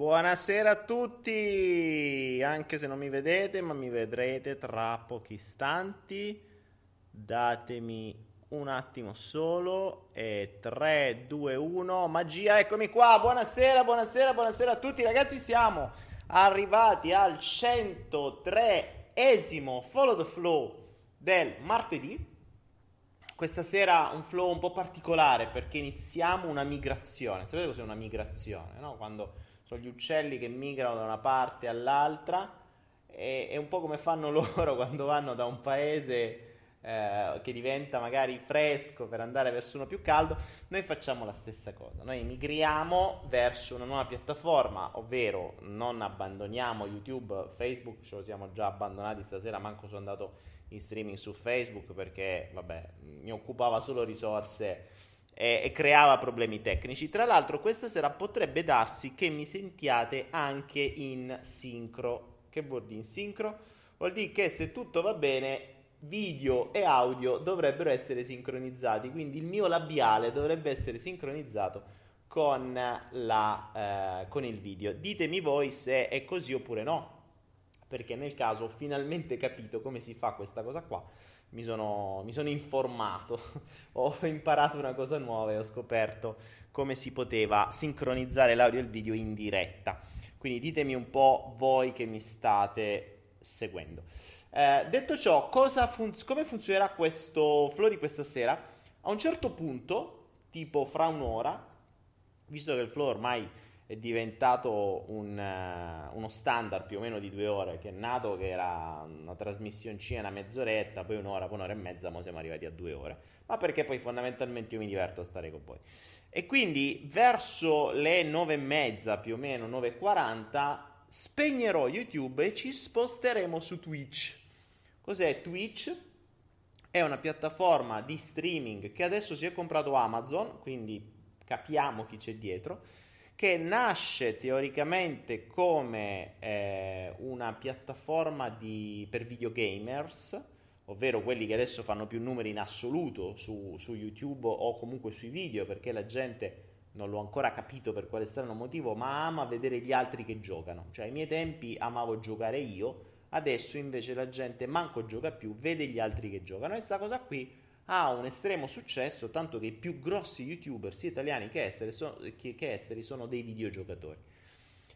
Buonasera a tutti, anche se non mi vedete, ma mi vedrete tra pochi istanti. Datemi un attimo solo. E 3, 2, 1, magia, eccomi qua. Buonasera, buonasera, buonasera a tutti ragazzi. Siamo arrivati al 103esimo Follow the Flow del martedì. Questa sera un flow un po' particolare perché iniziamo una migrazione. Sapete cos'è una migrazione? No? Quando sono gli uccelli che migrano da una parte all'altra. E, è un po' come fanno loro quando vanno da un paese eh, che diventa magari fresco per andare verso uno più caldo, noi facciamo la stessa cosa. Noi migriamo verso una nuova piattaforma, ovvero non abbandoniamo YouTube, Facebook, ce lo siamo già abbandonati stasera, manco sono andato in streaming su Facebook perché, vabbè, mi occupava solo risorse e, e creava problemi tecnici. Tra l'altro, questa sera potrebbe darsi che mi sentiate anche in sincro. Che vuol dire in sincro? Vuol dire che se tutto va bene video e audio dovrebbero essere sincronizzati, quindi il mio labiale dovrebbe essere sincronizzato con, la, eh, con il video. Ditemi voi se è così oppure no, perché nel caso ho finalmente capito come si fa questa cosa qua. Mi sono, mi sono informato, ho imparato una cosa nuova e ho scoperto come si poteva sincronizzare l'audio e il video in diretta. Quindi ditemi un po' voi che mi state seguendo. Eh, detto ciò, fun- come funzionerà questo flow di questa sera? A un certo punto, tipo fra un'ora, visto che il flow ormai è diventato un, uh, uno standard più o meno di due ore, che è nato che era una trasmissioncina, una mezz'oretta, poi un'ora, poi un'ora e mezza, ma siamo arrivati a due ore. Ma perché poi fondamentalmente io mi diverto a stare con voi. E quindi verso le nove e mezza, più o meno, 9.40, spegnerò YouTube e ci sposteremo su Twitch. Cos'è Twitch? È una piattaforma di streaming che adesso si è comprato Amazon, quindi capiamo chi c'è dietro, che nasce teoricamente come eh, una piattaforma di, per videogamers, ovvero quelli che adesso fanno più numeri in assoluto su, su YouTube o comunque sui video, perché la gente non l'ho ancora capito per quale strano motivo, ma ama vedere gli altri che giocano. Cioè, ai miei tempi amavo giocare io, Adesso invece la gente manco gioca più, vede gli altri che giocano e questa cosa qui ha un estremo successo, tanto che i più grossi youtuber, sia italiani che esteri, sono, che, che esteri, sono dei videogiocatori.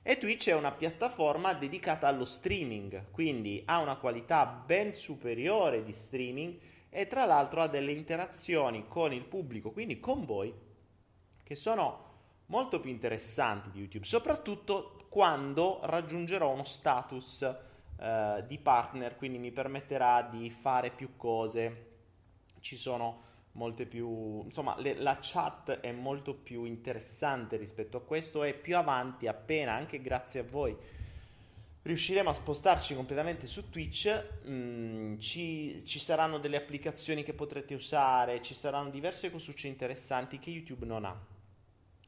E Twitch è una piattaforma dedicata allo streaming, quindi ha una qualità ben superiore di streaming e tra l'altro ha delle interazioni con il pubblico, quindi con voi, che sono molto più interessanti di YouTube, soprattutto quando raggiungerò uno status eh, di partner, quindi mi permetterà di fare più cose. Ci sono molte più, insomma, le, la chat è molto più interessante rispetto a questo e più avanti, appena anche grazie a voi riusciremo a spostarci completamente su Twitch, mh, mm, ci, ci, saranno delle applicazioni che potrete usare, ci saranno diverse cosucce interessanti che YouTube non ha.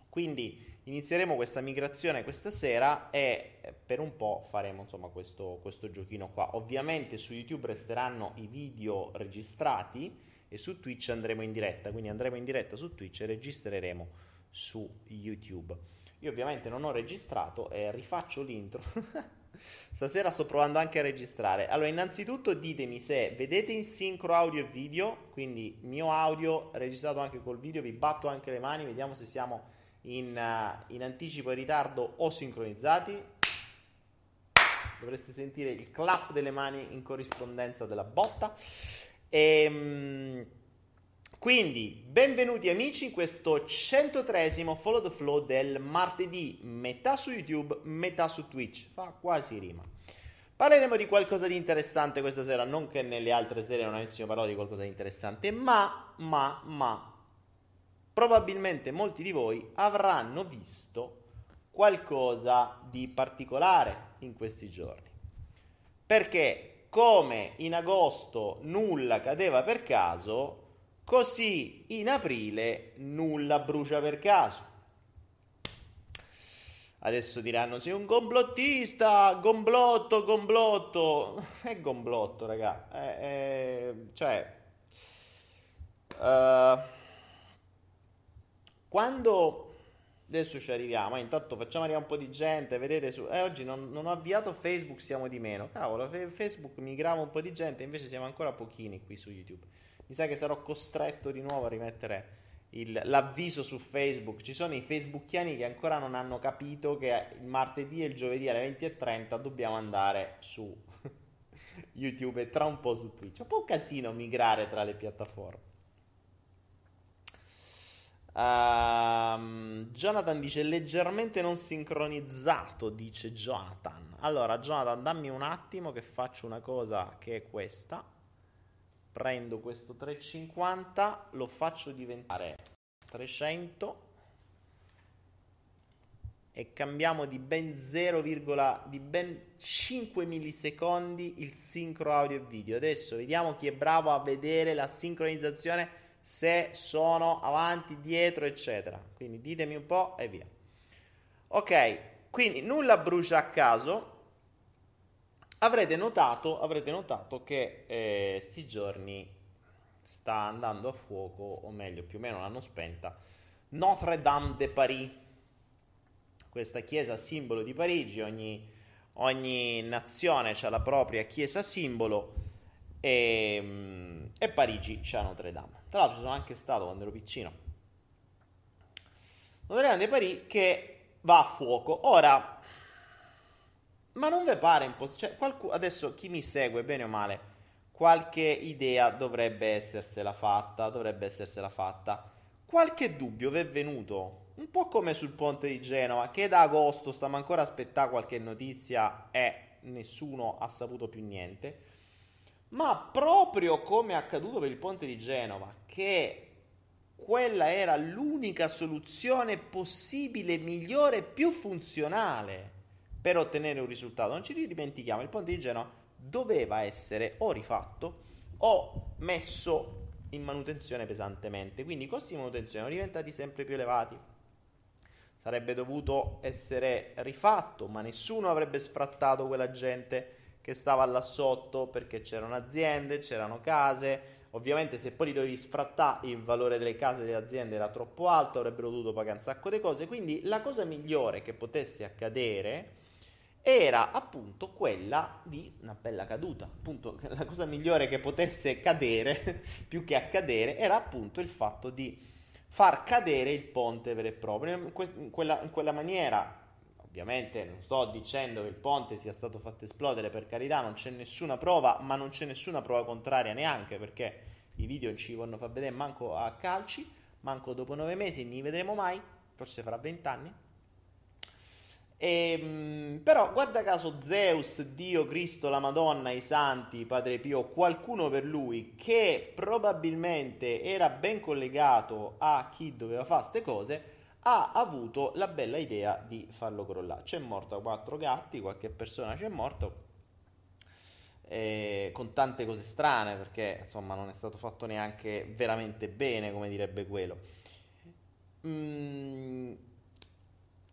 Quindi Inizieremo questa migrazione questa sera e per un po' faremo insomma questo, questo giochino qua. Ovviamente su YouTube resteranno i video registrati e su Twitch andremo in diretta, quindi andremo in diretta su Twitch e registreremo su YouTube. Io ovviamente non ho registrato e rifaccio l'intro. Stasera sto provando anche a registrare. Allora, innanzitutto ditemi se vedete in sincro audio e video, quindi mio audio registrato anche col video, vi batto anche le mani, vediamo se siamo in, uh, in anticipo e ritardo o sincronizzati. Dovreste sentire il clap delle mani in corrispondenza della botta. E, um, quindi, benvenuti amici in questo 103esimo Follow the Flow del martedì, metà su YouTube, metà su Twitch. Fa quasi rima. Parleremo di qualcosa di interessante questa sera, non che nelle altre sere non avessimo parlato di qualcosa di interessante, ma, ma, ma, probabilmente molti di voi avranno visto qualcosa di particolare in questi giorni. Perché come in agosto nulla cadeva per caso, così in aprile nulla brucia per caso. Adesso diranno sei un complottista, gomblotto, gomblotto. È gomblotto, raga. È, è, cioè... Uh, quando Adesso ci arriviamo. Eh, intanto facciamo arrivare un po' di gente. Vedete, su... eh, oggi non, non, ho avviato Facebook, siamo di meno. Cavolo, Facebook migrava un po' di gente, invece siamo ancora pochini qui su YouTube. Mi sa che sarò costretto di nuovo a rimettere il, l'avviso su Facebook. Ci sono i facebookiani che ancora non hanno capito che il martedì e il giovedì alle 20.30 dobbiamo andare su YouTube e tra un po' su Twitch. È un po' un casino migrare tra le piattaforme. Uh, Jonathan dice leggermente non sincronizzato, dice Jonathan. Allora, Jonathan, dammi un attimo che faccio una cosa che è questa. Prendo questo 350, lo faccio diventare 300 e cambiamo di ben 0, di ben 5 millisecondi il sincro audio e video. Adesso vediamo chi è bravo a vedere la sincronizzazione se sono avanti, dietro, eccetera. Quindi ditemi un po' e via. Ok, quindi nulla brucia a caso. Avrete notato, avrete notato che eh, sti giorni sta andando a fuoco, o meglio, più o meno l'hanno spenta, Notre Dame de Paris, questa chiesa simbolo di Parigi. Ogni, ogni nazione ha la propria chiesa simbolo e, mm, e Parigi c'ha Notre Dame. Tra l'altro sono anche stato quando ero piccino. Notre Dame de Paris che va a fuoco. Ora, ma non vi pare impossibile? Cioè, qualcuno, adesso chi mi segue, bene o male, qualche idea dovrebbe essersela fatta, dovrebbe essersela fatta. Qualche dubbio vi è venuto? Un po' come sul ponte di Genova, che da agosto stiamo ancora a aspettare qualche notizia e nessuno ha saputo più niente. Ma proprio come è accaduto per il ponte di Genova, che quella era l'unica soluzione possibile, migliore, più funzionale per ottenere un risultato. Non ci dimentichiamo, il ponte di Genova doveva essere o rifatto o messo in manutenzione pesantemente. Quindi i costi di manutenzione sono diventati sempre più elevati. Sarebbe dovuto essere rifatto, ma nessuno avrebbe sfrattato quella gente che stava là sotto perché c'erano aziende, c'erano case. Ovviamente se poi li dovevi sfrattare il valore delle case delle aziende era troppo alto, avrebbero dovuto pagare un sacco di cose. Quindi la cosa migliore che potesse accadere era appunto quella di una bella caduta. Appunto, la cosa migliore che potesse cadere, più che accadere, era appunto il fatto di far cadere il ponte vero e proprio. In, quella, in quella maniera Ovviamente non sto dicendo che il ponte sia stato fatto esplodere, per carità, non c'è nessuna prova, ma non c'è nessuna prova contraria neanche perché i video ci vanno far vedere manco a calci, manco dopo nove mesi, ne vedremo mai, forse fra vent'anni. E, ehm, però guarda caso Zeus, Dio, Cristo, la Madonna, i santi, Padre Pio, qualcuno per lui che probabilmente era ben collegato a chi doveva fare queste cose, ha avuto la bella idea di farlo crollare. C'è morto quattro gatti, qualche persona c'è morto. Eh, con tante cose strane perché insomma non è stato fatto neanche veramente bene come direbbe quello mm,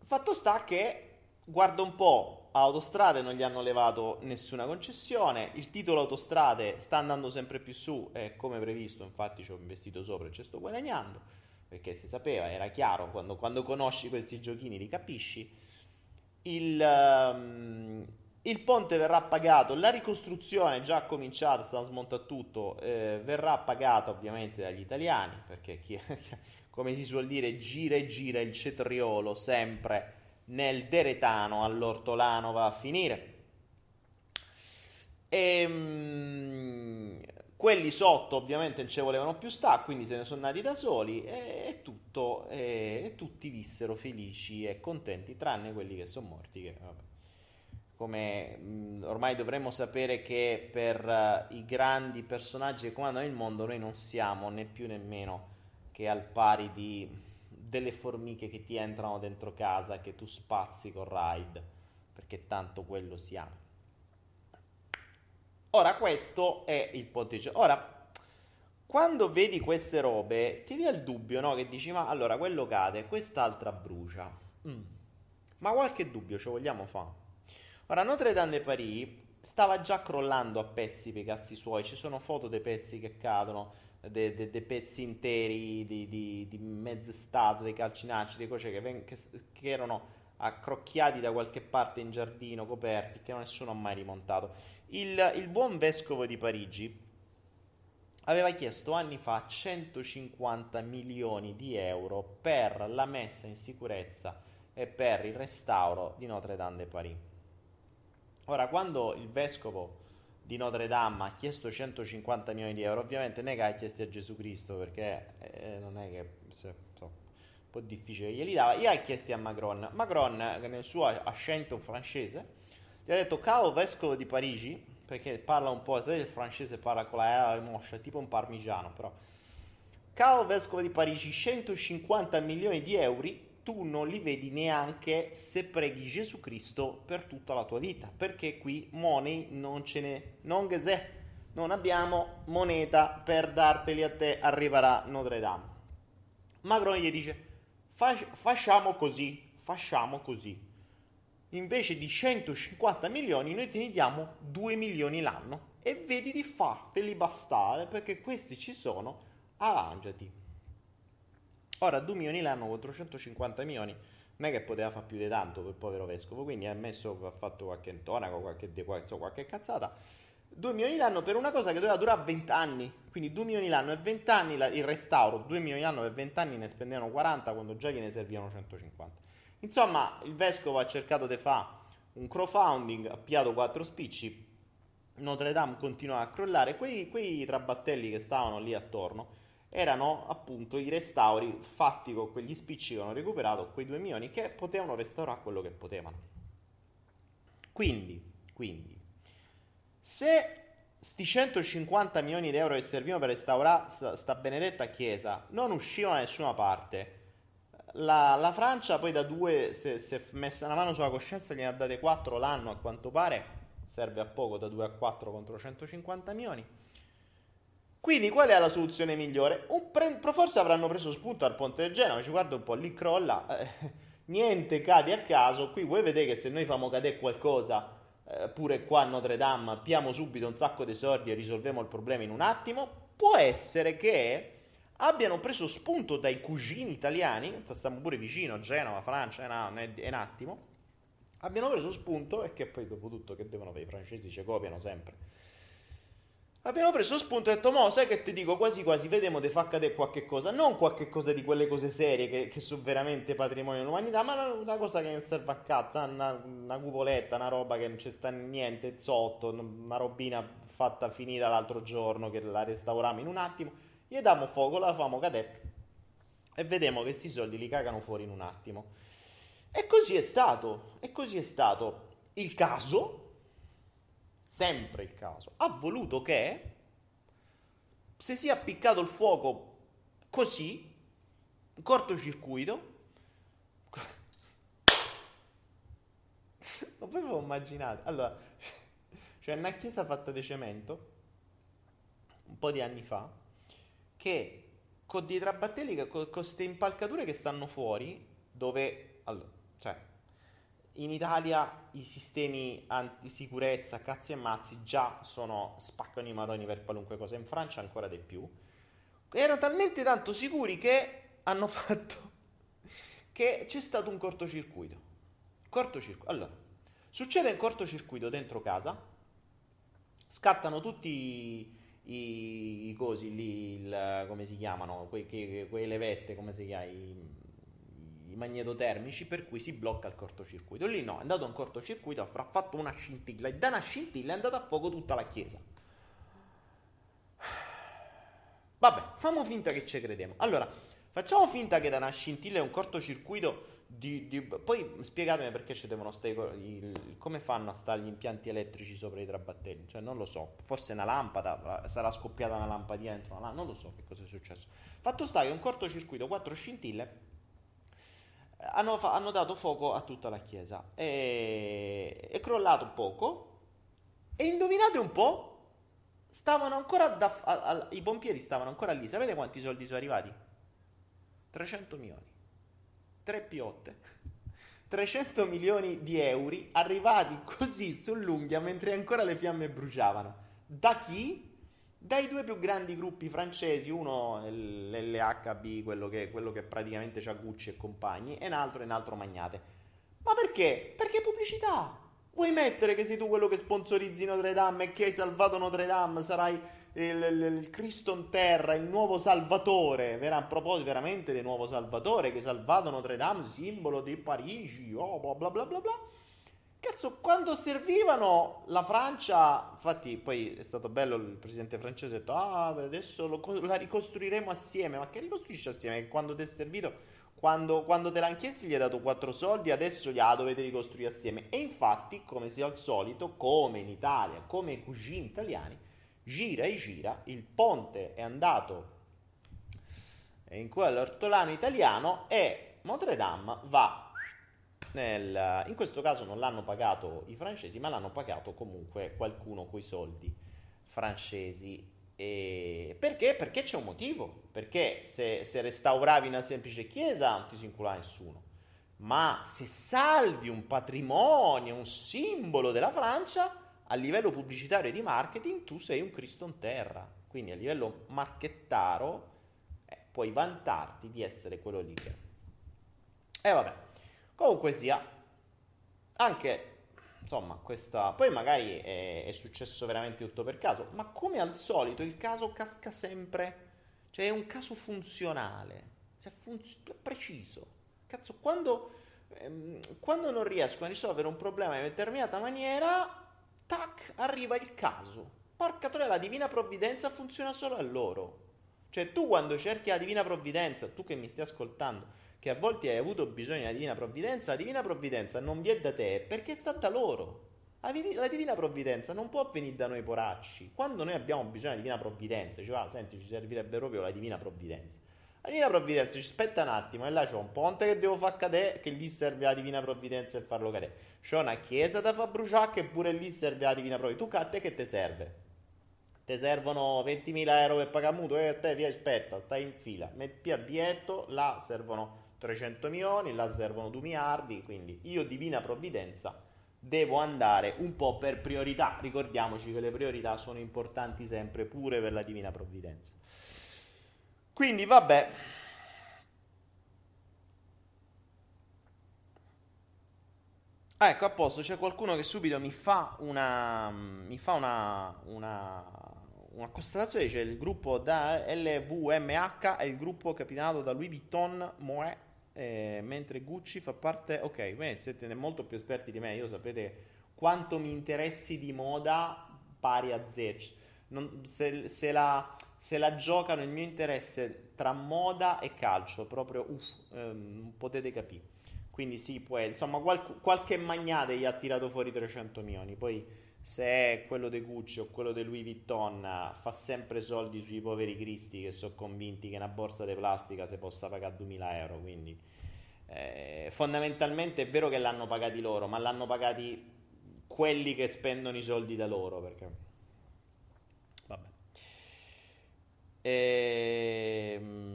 fatto sta che guarda un po' autostrade non gli hanno levato nessuna concessione il titolo autostrade sta andando sempre più su e come previsto infatti ci ho investito sopra e ci sto guadagnando perché si sapeva, era chiaro, quando, quando conosci questi giochini li capisci. Il, um, il, ponte verrà pagato, la ricostruzione già cominciata, sta smontando tutto, eh, verrà pagata ovviamente dagli italiani, perché chi, come si suol dire gira e gira il cetriolo sempre nel deretano all'ortolano va a finire. E, um, quelli sotto ovviamente non ci volevano più sta, quindi se ne sono nati da soli e, e tutto, e, e, tutti vissero felici e contenti, tranne quelli che sono morti. Che, Come mh, ormai dovremmo sapere che per uh, i grandi personaggi che comandano il mondo noi non siamo né più nemmeno che al pari di delle formiche che ti entrano dentro casa che tu spazi con ride, perché tanto quello siamo. Ora, questo è il ponteggio. Ora, quando vedi queste robe, ti viene il dubbio, no? Che dici, ma allora quello cade, quest'altra brucia. Mm. Ma qualche dubbio ci vogliamo fare? Ora, Notre Dame de Paris stava già crollando a pezzi per cazzi suoi. Ci sono foto dei pezzi che cadono, dei de, de pezzi interi di, di, di mezzo stato, dei calcinacci, dei cose che, che, che, erano accrocchiati da qualche parte in giardino, coperti, che nessuno ha mai rimontato. Il, il buon vescovo di Parigi aveva chiesto anni fa 150 milioni di euro per la messa in sicurezza e per il restauro di Notre Dame de Paris. Ora, quando il vescovo di Notre Dame ha chiesto 150 milioni di euro, ovviamente non è che ha chiesto a Gesù Cristo, perché eh, non è che se, so, po' difficile che glieli dava, gli ha chiesti a Macron. Macron, nel suo accento francese, gli ha detto, caro vescovo di Parigi, perché parla un po', sai il francese parla con la R moscia, tipo un parmigiano, però. Caro vescovo di Parigi, 150 milioni di euro tu non li vedi neanche se preghi Gesù Cristo per tutta la tua vita, perché qui money non ce n'è, non se, non abbiamo moneta per darteli a te, arriverà Notre Dame. Macron gli dice, facciamo così, facciamo così. Invece di 150 milioni noi te ne diamo 2 milioni l'anno e vedi di farteli bastare perché questi ci sono, arrangiati. Ora 2 milioni l'anno contro 150 milioni non è che poteva fare più di tanto il povero vescovo, quindi ha messo, ha fatto qualche intonaco, qualche, qualche, qualche cazzata. 2 milioni l'anno per una cosa che doveva durare 20 anni, quindi 2 milioni l'anno e 20 anni il restauro, 2 milioni l'anno per 20 anni ne spendevano 40 quando già gliene servivano 150. Insomma, il vescovo ha cercato di fare un crowdfunding, ha piato 4 spicci, Notre Dame continua a crollare, quei, quei trabattelli che stavano lì attorno erano appunto i restauri fatti con quegli spicci che hanno recuperato, quei 2 milioni che potevano restaurare quello che potevano. Quindi, quindi se sti 150 milioni di euro che servivano per restaurare sta, sta benedetta chiesa non uscivano da nessuna parte, la, la Francia poi da due si è messa una mano sulla coscienza, gliene ha date 4 l'anno a quanto pare, serve a poco da 2 a 4 contro 150 milioni quindi qual è la soluzione migliore? Pre- forse avranno preso spunto al ponte del Genova, ci guarda un po', lì crolla, eh, niente cade a caso, qui voi vedete che se noi famo cadere qualcosa, eh, pure qua a Notre Dame, appiamo subito un sacco di soldi e risolviamo il problema in un attimo, può essere che abbiano preso spunto dai cugini italiani, stiamo pure vicino, Genova, Francia, è un attimo, abbiano preso spunto e che poi dopo tutto che devono fare? I francesi ci copiano sempre Abbiamo preso spunto e detto, mo sai che ti dico quasi quasi, vediamo di far cadere qualche cosa, non qualche cosa di quelle cose serie che, che sono veramente patrimonio dell'umanità, ma una, una cosa che non serve a cazzo, una, una cupoletta, una roba che non c'è sta niente sotto, una robina fatta finita l'altro giorno che la restauriamo in un attimo, gli diamo fuoco, la famo cadere e vediamo che questi soldi li cagano fuori in un attimo. E così è stato, e così è stato. Il caso sempre il caso, ha voluto che se sia appiccato il fuoco così, cortocircuito, non lo immaginate. Allora, c'è una chiesa fatta di cemento, un po' di anni fa, che con dei trabattelli, con queste impalcature che stanno fuori, dove... Allora, cioè, in Italia i sistemi antisicurezza, cazzi e mazzi, già sono spaccano i maroni per qualunque cosa, in Francia ancora di più. Erano talmente tanto sicuri che hanno fatto che c'è stato un cortocircuito. Cortocircuito. Allora, succede un cortocircuito dentro casa, scattano tutti i, i cosi lì, il, come si chiamano, quei, quei, quei levette, come si chiama, i, i magnetotermici per cui si blocca il cortocircuito. Lì no, è andato un cortocircuito, ha fatto una scintilla e da una scintilla è andata a fuoco tutta la chiesa. Vabbè, facciamo finta che ci crediamo. Allora, facciamo finta che da una scintilla è un cortocircuito di, di, poi spiegatemi perché ci devono stare il, come fanno a stare gli impianti elettrici sopra i trabattelli cioè non lo so forse una lampada sarà scoppiata una lampadina dentro una lampada non lo so che cosa è successo fatto sta che un cortocircuito quattro scintille hanno, fa- hanno, dato fuoco a tutta la chiesa. E- è crollato poco. E indovinate un po'? Stavano ancora da, a, a, i pompieri stavano ancora lì. Sapete quanti soldi sono arrivati? 300 milioni. 3 piotte. 300 milioni di euro arrivati così sull'unghia mentre ancora le fiamme bruciavano. Da chi? Dai due più grandi gruppi francesi, uno l'LHB, quello che, quello che praticamente c'ha Gucci e compagni, e un altro e un altro Magnate. Ma perché? Perché pubblicità. Vuoi mettere che sei tu quello che sponsorizzi Notre Dame e che hai salvato Notre Dame? Sarai il, il, il Cristo in terra, il nuovo Salvatore. Vera, a proposito veramente del nuovo Salvatore che ha salvato Notre Dame, simbolo di Parigi. Oh, bla bla bla bla bla. Cazzo, quando servivano la Francia, infatti poi è stato bello il presidente francese ha detto "Ah, adesso lo, la ricostruiremo assieme". Ma che ricostruisci assieme? Quando ti è servito quando, quando te l'hanno chiesto gli hai dato 4 soldi, adesso gliela dovete ricostruire assieme. E infatti, come sia al solito, come in Italia, come i cugini italiani, gira e gira, il ponte è andato in quell'ortolano italiano e Notre Dame va nel, in questo caso non l'hanno pagato i francesi, ma l'hanno pagato comunque qualcuno coi soldi francesi e perché? Perché c'è un motivo. Perché se, se restauravi una semplice chiesa non ti si incula nessuno. Ma se salvi un patrimonio, un simbolo della Francia, a livello pubblicitario e di marketing, tu sei un Cristo in terra. Quindi a livello marchettaro eh, puoi vantarti di essere quello lì che... E eh, vabbè, comunque sia, anche insomma, questa... Poi magari è, è, successo veramente tutto per caso, ma come al solito il caso casca sempre, cioè è un caso funzionale, cioè funz- preciso. Cazzo, quando, ehm, quando non riescono a risolvere un problema in determinata maniera, tac, arriva il caso. Porca troia, la divina provvidenza funziona solo a loro. Cioè tu quando cerchi la divina provvidenza, tu che mi stai ascoltando, che a volte hai avuto bisogno della divina provvidenza, la divina provvidenza non vi è da te perché è stata loro. La divina provvidenza non può venire da noi poracci. Quando noi abbiamo bisogno della divina provvidenza, cioè, ah, senti, ci servirebbe proprio la divina provvidenza. La divina provvidenza ci aspetta un attimo e là c'è un ponte che devo far cadere, che lì serve la divina provvidenza per farlo cadere. C'è una chiesa da far bruciare che pure lì serve la divina provvidenza. Tu a te che ti serve? Ti servono 20.000 euro per pagare mutuo e a te vi aspetta, stai in fila. Metti a bietto, là servono 300 milioni, là servono 2 miliardi, quindi io divina provvidenza devo andare un po' per priorità. Ricordiamoci che le priorità sono importanti sempre pure per la divina provvidenza. Quindi vabbè. Ah, ecco, a posto, c'è qualcuno che subito mi fa una mi fa una una una constatazione, c'è il gruppo da LVMH è il gruppo capitanato da Louis Vuitton Moet eh, mentre Gucci fa parte... Ok, beh, siete molto più esperti di me, io sapete quanto mi interessi di moda pari a. Non, se, se, la, se, la, giocano il mio interesse tra moda e calcio, proprio uff, ehm, potete capire. Quindi sì, può, insomma, qual, qualche magnate gli ha tirato fuori 300 milioni. Poi se quello di Gucci o quello di Louis Vuitton fa sempre soldi sui poveri cristi che sono convinti che una borsa di plastica si possa pagare 2000 euro quindi eh, fondamentalmente è vero che l'hanno pagati loro ma l'hanno pagati quelli che spendono i soldi da loro perché vabbè. Ehm...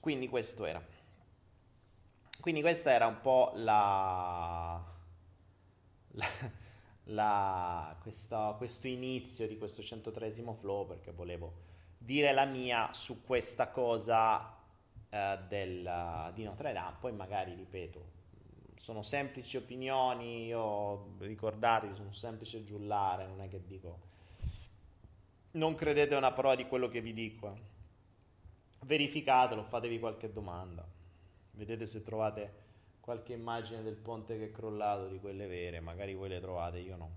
quindi questo era. Quindi questa era un po' la la, la, questa, questo inizio di questo 103 flow perché volevo dire la mia su questa cosa eh, del, di Notre Dame. Poi magari, ripeto, sono semplici opinioni, io ricordate sono un semplice giullare, non è che dico... Non credete a una parola di quello che vi dico. Eh. Verificatelo, fatevi qualche domanda. Vedete se trovate qualche immagine del ponte che è crollato di quelle vere, magari voi le trovate, io no.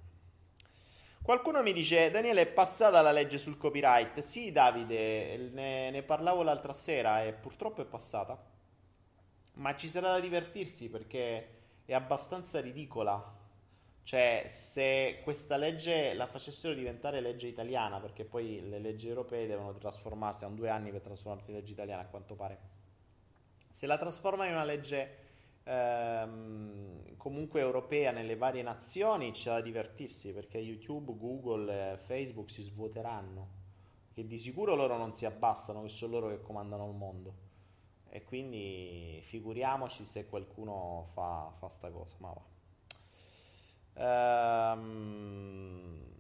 Qualcuno mi dice, Daniele, è passata la legge sul copyright? Sì, Davide, ne, ne parlavo l'altra sera e purtroppo è passata. Ma ci sarà da divertirsi perché è abbastanza ridicola. Cioè, se questa legge la facessero diventare legge italiana, perché poi le leggi europee devono trasformarsi, hanno due anni per trasformarsi in legge italiana a quanto pare. Se la trasforma in una legge ehm, comunque europea nelle varie nazioni c'è da divertirsi perché YouTube, Google, Facebook si svuoteranno. Che di sicuro loro non si abbassano, che sono loro che comandano il mondo. E, e quindi figuriamoci se qualcuno fa, fa sta cosa. Ma va. Ehm...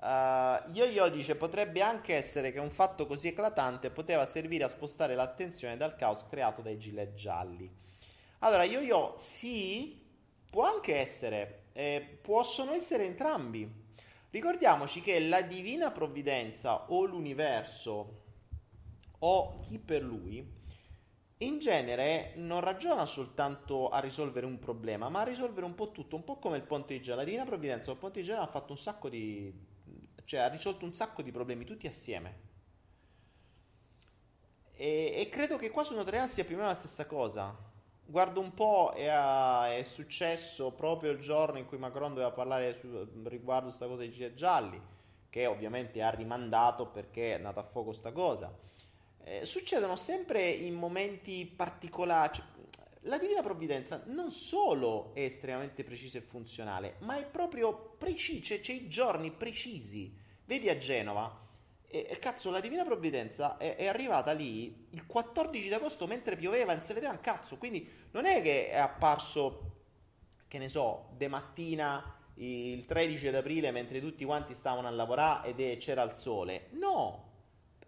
Uh, Yo-Yo dice potrebbe anche essere che un fatto così eclatante poteva servire a spostare l'attenzione dal caos creato dai gilet gialli. Allora, Yo-Yo sì, può anche essere, eh, possono essere entrambi. Ricordiamoci che la divina provvidenza o l'universo o chi per lui in genere non ragiona soltanto a risolvere un problema, ma a risolvere un po' tutto, un po' come il ponte di Genova. La divina provvidenza o il ponte di Genova ha fatto un sacco di cioè ha risolto un sacco di problemi tutti assieme. E, e credo che qua su Notre Dame sia più o meno la stessa cosa. Guardo un po', è, è successo proprio il giorno in cui Macron doveva parlare su, riguardo questa cosa dei gilet gialli, che ovviamente ha rimandato perché è andata a fuoco sta cosa. Eh, succedono sempre in momenti particolari. Cioè, la Divina Provvidenza non solo è estremamente precisa e funzionale, ma è proprio precisa, c'è i giorni precisi. Vedi a Genova, e, cazzo, la Divina Provvidenza è, è, arrivata lì il 14 di agosto mentre pioveva, non si vedeva un cazzo. Quindi non è che è apparso, che ne so, de mattina il 13 ad aprile mentre tutti quanti stavano a lavorare ed è, c'era il sole. No,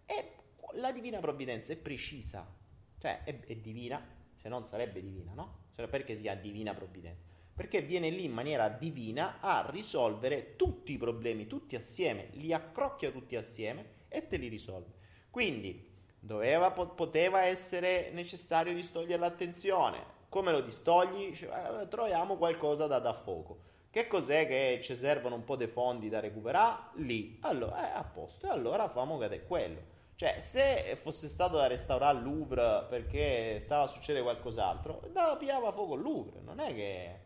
è, la Divina Provvidenza è precisa, cioè è, è divina se non sarebbe divina, no? Perché si chiama divina provvidenza? Perché viene lì in maniera divina a risolvere tutti i problemi, tutti assieme, li accrocchia tutti assieme e te li risolve. Quindi doveva, poteva essere necessario distogliere l'attenzione. Come lo distogli? Cioè, eh, troviamo qualcosa da dar fuoco. Che cos'è che ci servono un po' dei fondi da recuperare? Lì. Allora, è a posto. E allora famo cadere quello. Cioè, se fosse stato da restaurare il Louvre perché stava a succedere qualcos'altro, da piava fuoco il Louvre. Non è che.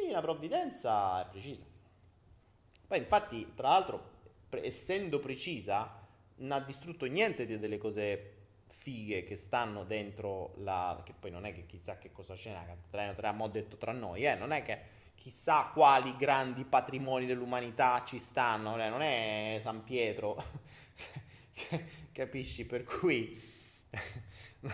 Lì la provvidenza è precisa. Poi, infatti, tra l'altro, pre- essendo precisa, non ha distrutto niente delle cose fighe che stanno dentro la. che poi non è che chissà che cosa c'è, tra, tra, abbiamo detto tra noi, eh, non è che chissà quali grandi patrimoni dell'umanità ci stanno, eh, non è San Pietro. capisci? Per cui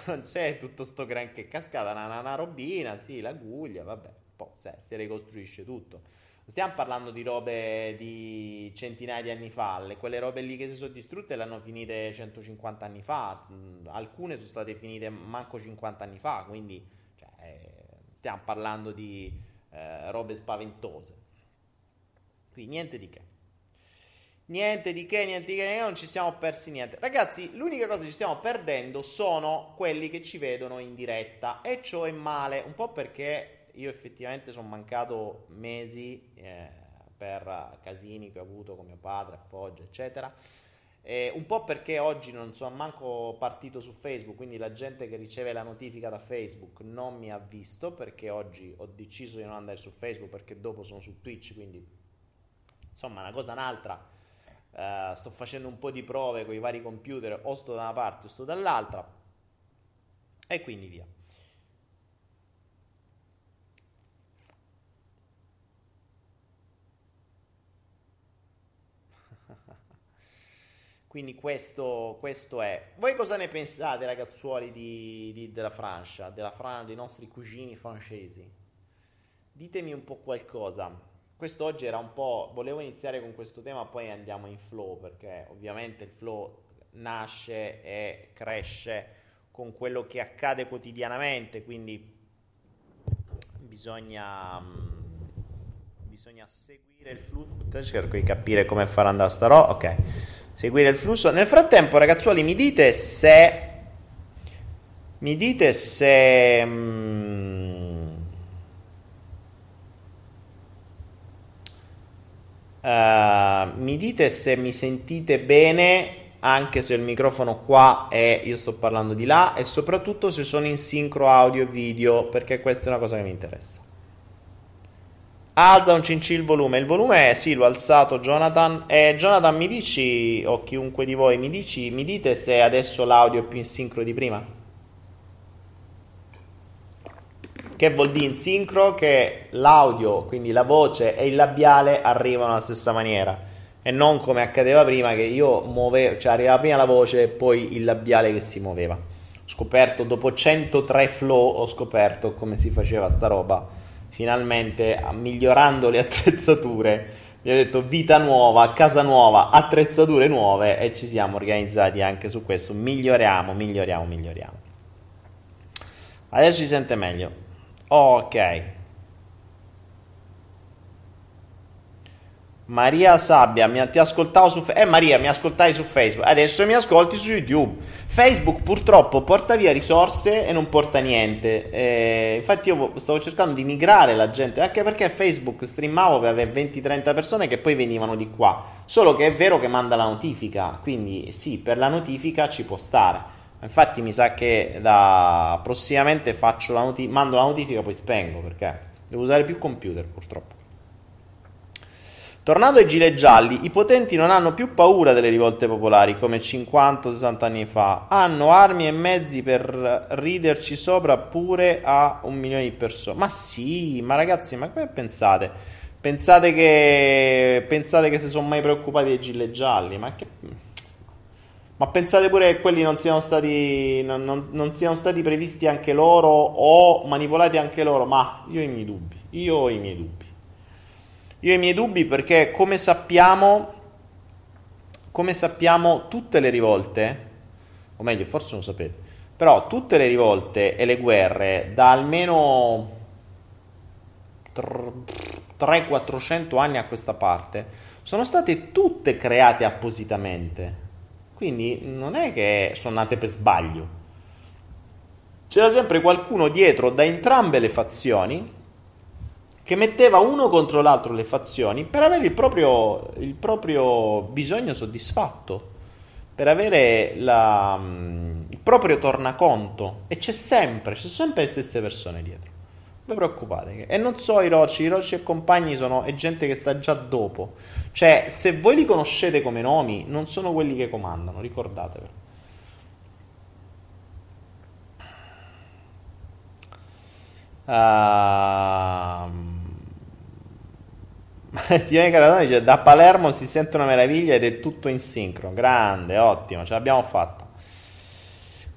non c'è tutto sto granché cascata, una, una robina, sì, la guglia, vabbè, poi si ricostruisce tutto. Non stiamo parlando di robe di centinaia di anni fa, le, quelle robe lì che si sono distrutte le hanno finite 150 anni fa, alcune sono state finite manco 50 anni fa, quindi cioè, eh, stiamo parlando di eh, robe spaventose. Quindi niente di che. Niente di che, niente di che, non ci siamo persi niente. Ragazzi, l'unica cosa che ci stiamo perdendo sono quelli che ci vedono in diretta. E ciò è male, un po' perché io effettivamente sono mancato mesi eh, per casini che ho avuto con mio padre, a Foggia, eccetera. Eh, un po' perché oggi non sono manco partito su Facebook, quindi la gente che riceve la notifica da Facebook non mi ha visto perché oggi ho deciso di non andare su Facebook perché dopo sono su Twitch, quindi insomma una cosa un'altra Uh, sto facendo un po' di prove con i vari computer, o sto da una parte o sto dall'altra, e quindi via. Quindi questo, questo, è. Voi cosa ne pensate, ragazzuoli di, di, della Francia, della Fran- dei nostri cugini francesi? Ditemi un po' qualcosa. Questo oggi era un po'. Volevo iniziare con questo tema, poi andiamo in flow, perché ovviamente il flow nasce e cresce con quello che accade quotidianamente, quindi bisogna, mm, bisogna seguire il flusso. Cerco di capire come far andare sta roba. Ok, seguire il flusso. Nel frattempo, ragazzuoli, mi dite se. Mi dite se. Mh, mm, Uh, mi dite se mi sentite bene, anche se il microfono qua è, io sto parlando di là, e soprattutto se sono in sincro audio e video, perché questa è una cosa che mi interessa. Alza un cincì il volume. Il volume è, sì, l'ho alzato Jonathan. Eh, Jonathan, mi dici, o chiunque di voi mi dici, mi dite se adesso l'audio è più in sincro di prima? Che vuol dire in sincro che l'audio, quindi la voce e il labiale arrivano alla stessa maniera. e non come accadeva prima che io muovevo, cioè arrivava prima la voce e poi il labiale che si muoveva. Ho scoperto, dopo 103 flow, ho scoperto come si faceva sta roba, finalmente migliorando le attrezzature. Mi ha detto vita nuova, casa nuova, attrezzature nuove e ci siamo organizzati anche su questo. Miglioriamo, miglioriamo, miglioriamo. Adesso si sente meglio. Ok. Maria Sabbia, mi, ti ascoltavo su Facebook. Eh Maria, mi ascoltavi su Facebook. Adesso mi ascolti su YouTube. Facebook purtroppo porta via risorse e non porta niente. Eh, infatti io stavo cercando di migrare la gente, anche perché Facebook streamavo per avere 20-30 persone che poi venivano di qua. Solo che è vero che manda la notifica, quindi sì, per la notifica ci può stare. Infatti mi sa che da prossimamente la noti- mando la notifica poi spengo perché devo usare più computer purtroppo. Tornando ai gilet gialli, i potenti non hanno più paura delle rivolte popolari come 50-60 anni fa, hanno armi e mezzi per riderci sopra pure a un milione di persone. Ma sì, ma ragazzi, ma come pensate? Pensate che, pensate che si sono mai preoccupati dei gilet gialli? Ma che... Ma pensate pure che quelli non siano stati, non, non, non siano stati previsti anche loro o manipolati anche loro? Ma io ho i miei dubbi. Io ho i miei dubbi. Io ho i miei dubbi perché, come sappiamo, come sappiamo, tutte le rivolte, o meglio, forse non sapete, però tutte le rivolte e le guerre da almeno 300-400 anni a questa parte sono state tutte create appositamente. Quindi non è che sono nate per sbaglio. C'era sempre qualcuno dietro da entrambe le fazioni che metteva uno contro l'altro le fazioni per avere il proprio, il proprio bisogno soddisfatto, per avere la, mm, il proprio tornaconto. E c'è sempre, c'è sempre le stesse persone dietro. Non vi preoccupate. E non so i Rocci, i Rocci e compagni sono è gente che sta già dopo. Cioè, se voi li conoscete come nomi, non sono quelli che comandano, ricordatevelo. Uh, Tiene Caradona dice da Palermo si sente una meraviglia ed è tutto in sincro. Grande, ottimo, ce l'abbiamo fatta.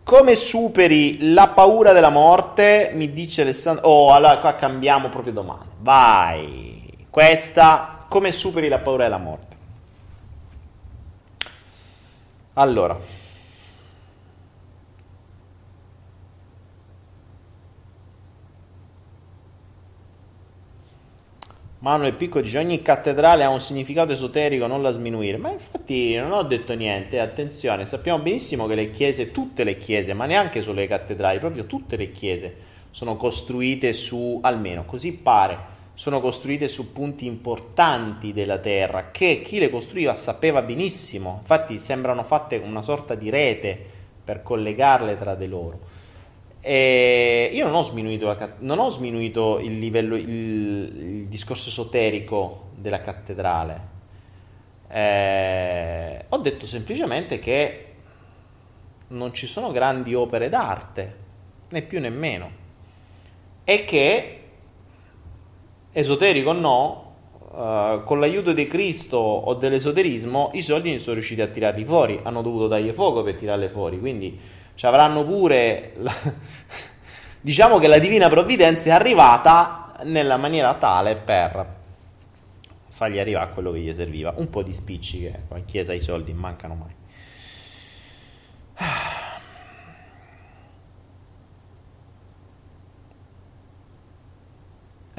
Come superi la paura della morte? Mi dice Alessandro. Oh, allora qua cambiamo proprio domanda. Vai. Questa, come superi la paura della morte? Allora, Manuel Picco dice ogni cattedrale ha un significato esoterico, non la sminuire. Ma infatti non ho detto niente, attenzione, sappiamo benissimo che le chiese, tutte le chiese, ma neanche solo le cattedrali, proprio tutte le chiese sono costruite su, almeno così pare, sono costruite su punti importanti della terra che chi le costruiva sapeva benissimo. Infatti sembrano fatte una sorta di rete per collegarle tra di loro. E io non ho sminuito, la, non ho sminuito il livello, il, il, discorso esoterico della cattedrale. Eh, ho detto semplicemente che non ci sono grandi opere d'arte, né più né meno, e che, esoterico o no, uh, con l'aiuto di Cristo o dell'esoterismo, i soldi non sono riusciti a tirarli fuori, hanno dovuto dargli fuoco per tirarli fuori, quindi ci avranno pure... La... diciamo che la divina provvidenza è arrivata nella maniera tale per fargli arrivare quello che gli serviva. Un po' di spicci che in chiesa i soldi mancano mai.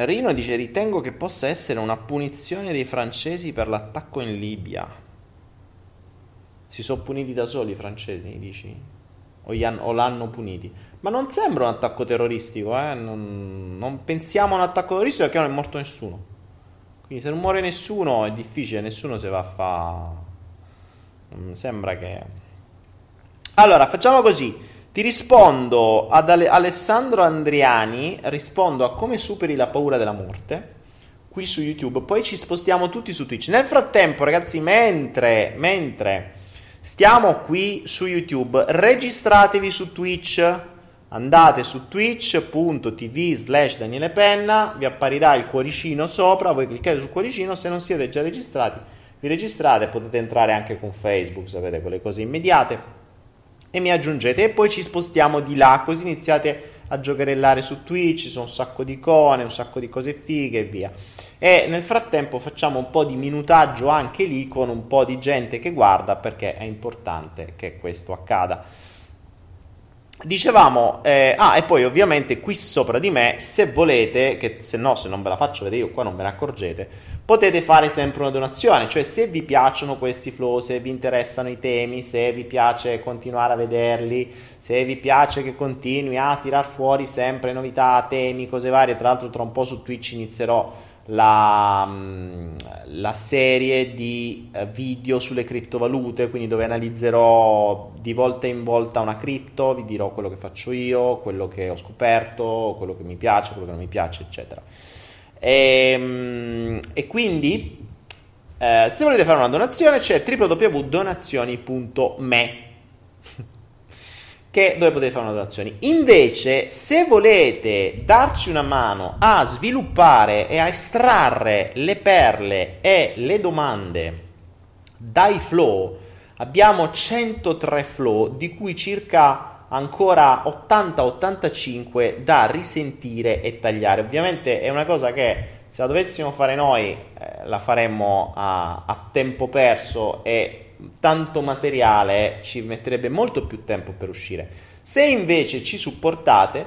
Rino dice: Ritengo che possa essere una punizione dei francesi per l'attacco in Libia. Si sono puniti da soli i francesi, dici? o, hanno, o l'hanno puniti. Ma non sembra un attacco terroristico, eh? non, non, pensiamo a un attacco terroristico perché non è morto nessuno. Quindi se non muore nessuno è difficile, nessuno si va a fare... Sembra che... Allora, facciamo così. Ti rispondo ad Ale- Alessandro Andriani, rispondo a come superi la paura della morte qui su YouTube, poi ci spostiamo tutti su Twitch. Nel frattempo, ragazzi, mentre, mentre Stiamo qui su YouTube, registratevi su Twitch, andate su twitch.tv slash Daniele Penna, vi apparirà il cuoricino sopra, voi cliccate sul cuoricino, se non siete già registrati vi registrate, potete entrare anche con Facebook, sapete, quelle cose immediate, e mi aggiungete e poi ci spostiamo di là, così iniziate a giocherellare su Twitch, ci sono un sacco di icone, un sacco di cose fighe e via. E nel frattempo facciamo un po' di minutaggio anche lì con un po' di gente che guarda perché è importante che questo accada. Dicevamo, eh, ah, e poi ovviamente qui sopra di me, se volete, che se no, se non ve la faccio vedere io qua non ve ne accorgete, potete fare sempre una donazione, cioè se vi piacciono questi flow, se vi interessano i temi, se vi piace continuare a vederli, se vi piace che continui a tirar fuori sempre novità, temi, cose varie, tra l'altro tra un po' su Twitch inizierò la, mm, la, serie di eh, video sulle criptovalute, quindi dove analizzerò di volta in volta una cripto, vi dirò quello che faccio io, quello che ho scoperto, quello che mi piace, quello che non mi piace, eccetera. E, ehm, e quindi, eh, se volete fare una donazione, c'è www.donazioni.me che dove potete fare una donazione. Invece, se volete darci una mano a sviluppare e a estrarre le perle e le domande dai flow, abbiamo 103 flow, di cui circa ancora 80-85 da risentire e tagliare. Ovviamente è una cosa che se la dovessimo fare noi eh, la faremmo a, a tempo perso e tanto materiale ci metterebbe molto più tempo per uscire. Se invece ci supportate,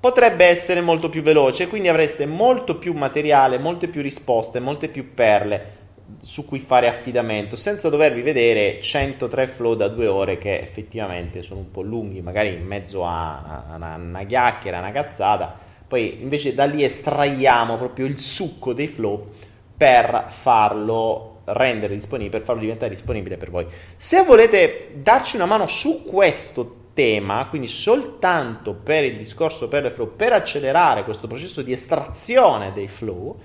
potrebbe essere molto più veloce, quindi avreste molto più materiale, molte più risposte, molte più perle su cui fare affidamento, senza dovervi vedere 103 flow da due ore che effettivamente sono un po' lunghi, magari in mezzo a una, una chiacchiera, una cazzata. Poi invece da lì estraiamo proprio il succo dei flow per farlo rendere disponibile, per farlo diventare disponibile per voi. Se volete darci una mano su questo tema, quindi soltanto per il discorso per le flow, per accelerare questo processo di estrazione dei flow,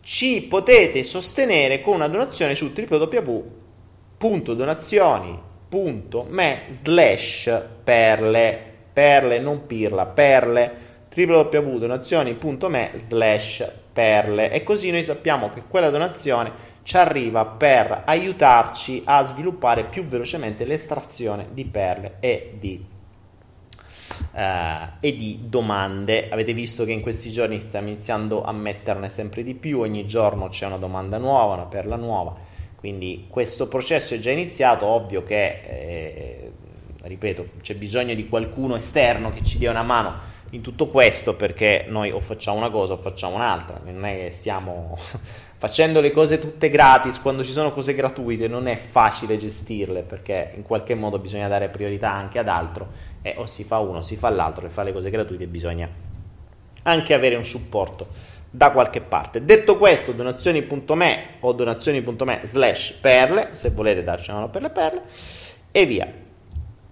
ci potete sostenere con una donazione su www.donazioni.me slash perle, perle non pirla, perle, www.donazioni.me slash perle. E così noi sappiamo che quella donazione ci arriva per aiutarci a sviluppare più velocemente l'estrazione di perle e di, uh, e di domande. Avete visto che in questi giorni stiamo iniziando a metterne sempre di più, ogni giorno c'è una domanda nuova, una perla nuova, quindi questo processo è già iniziato, ovvio che, eh, ripeto, c'è bisogno di qualcuno esterno che ci dia una mano in tutto questo perché noi o facciamo una cosa o facciamo un'altra, non è che stiamo facendo le cose tutte gratis, quando ci sono cose gratuite non è facile gestirle perché in qualche modo bisogna dare priorità anche ad altro e o si fa uno o si fa l'altro e fare le cose gratuite bisogna anche avere un supporto da qualche parte. Detto questo, donazioni.me o donazioni.me slash perle, se volete darci una mano per le perle, e via.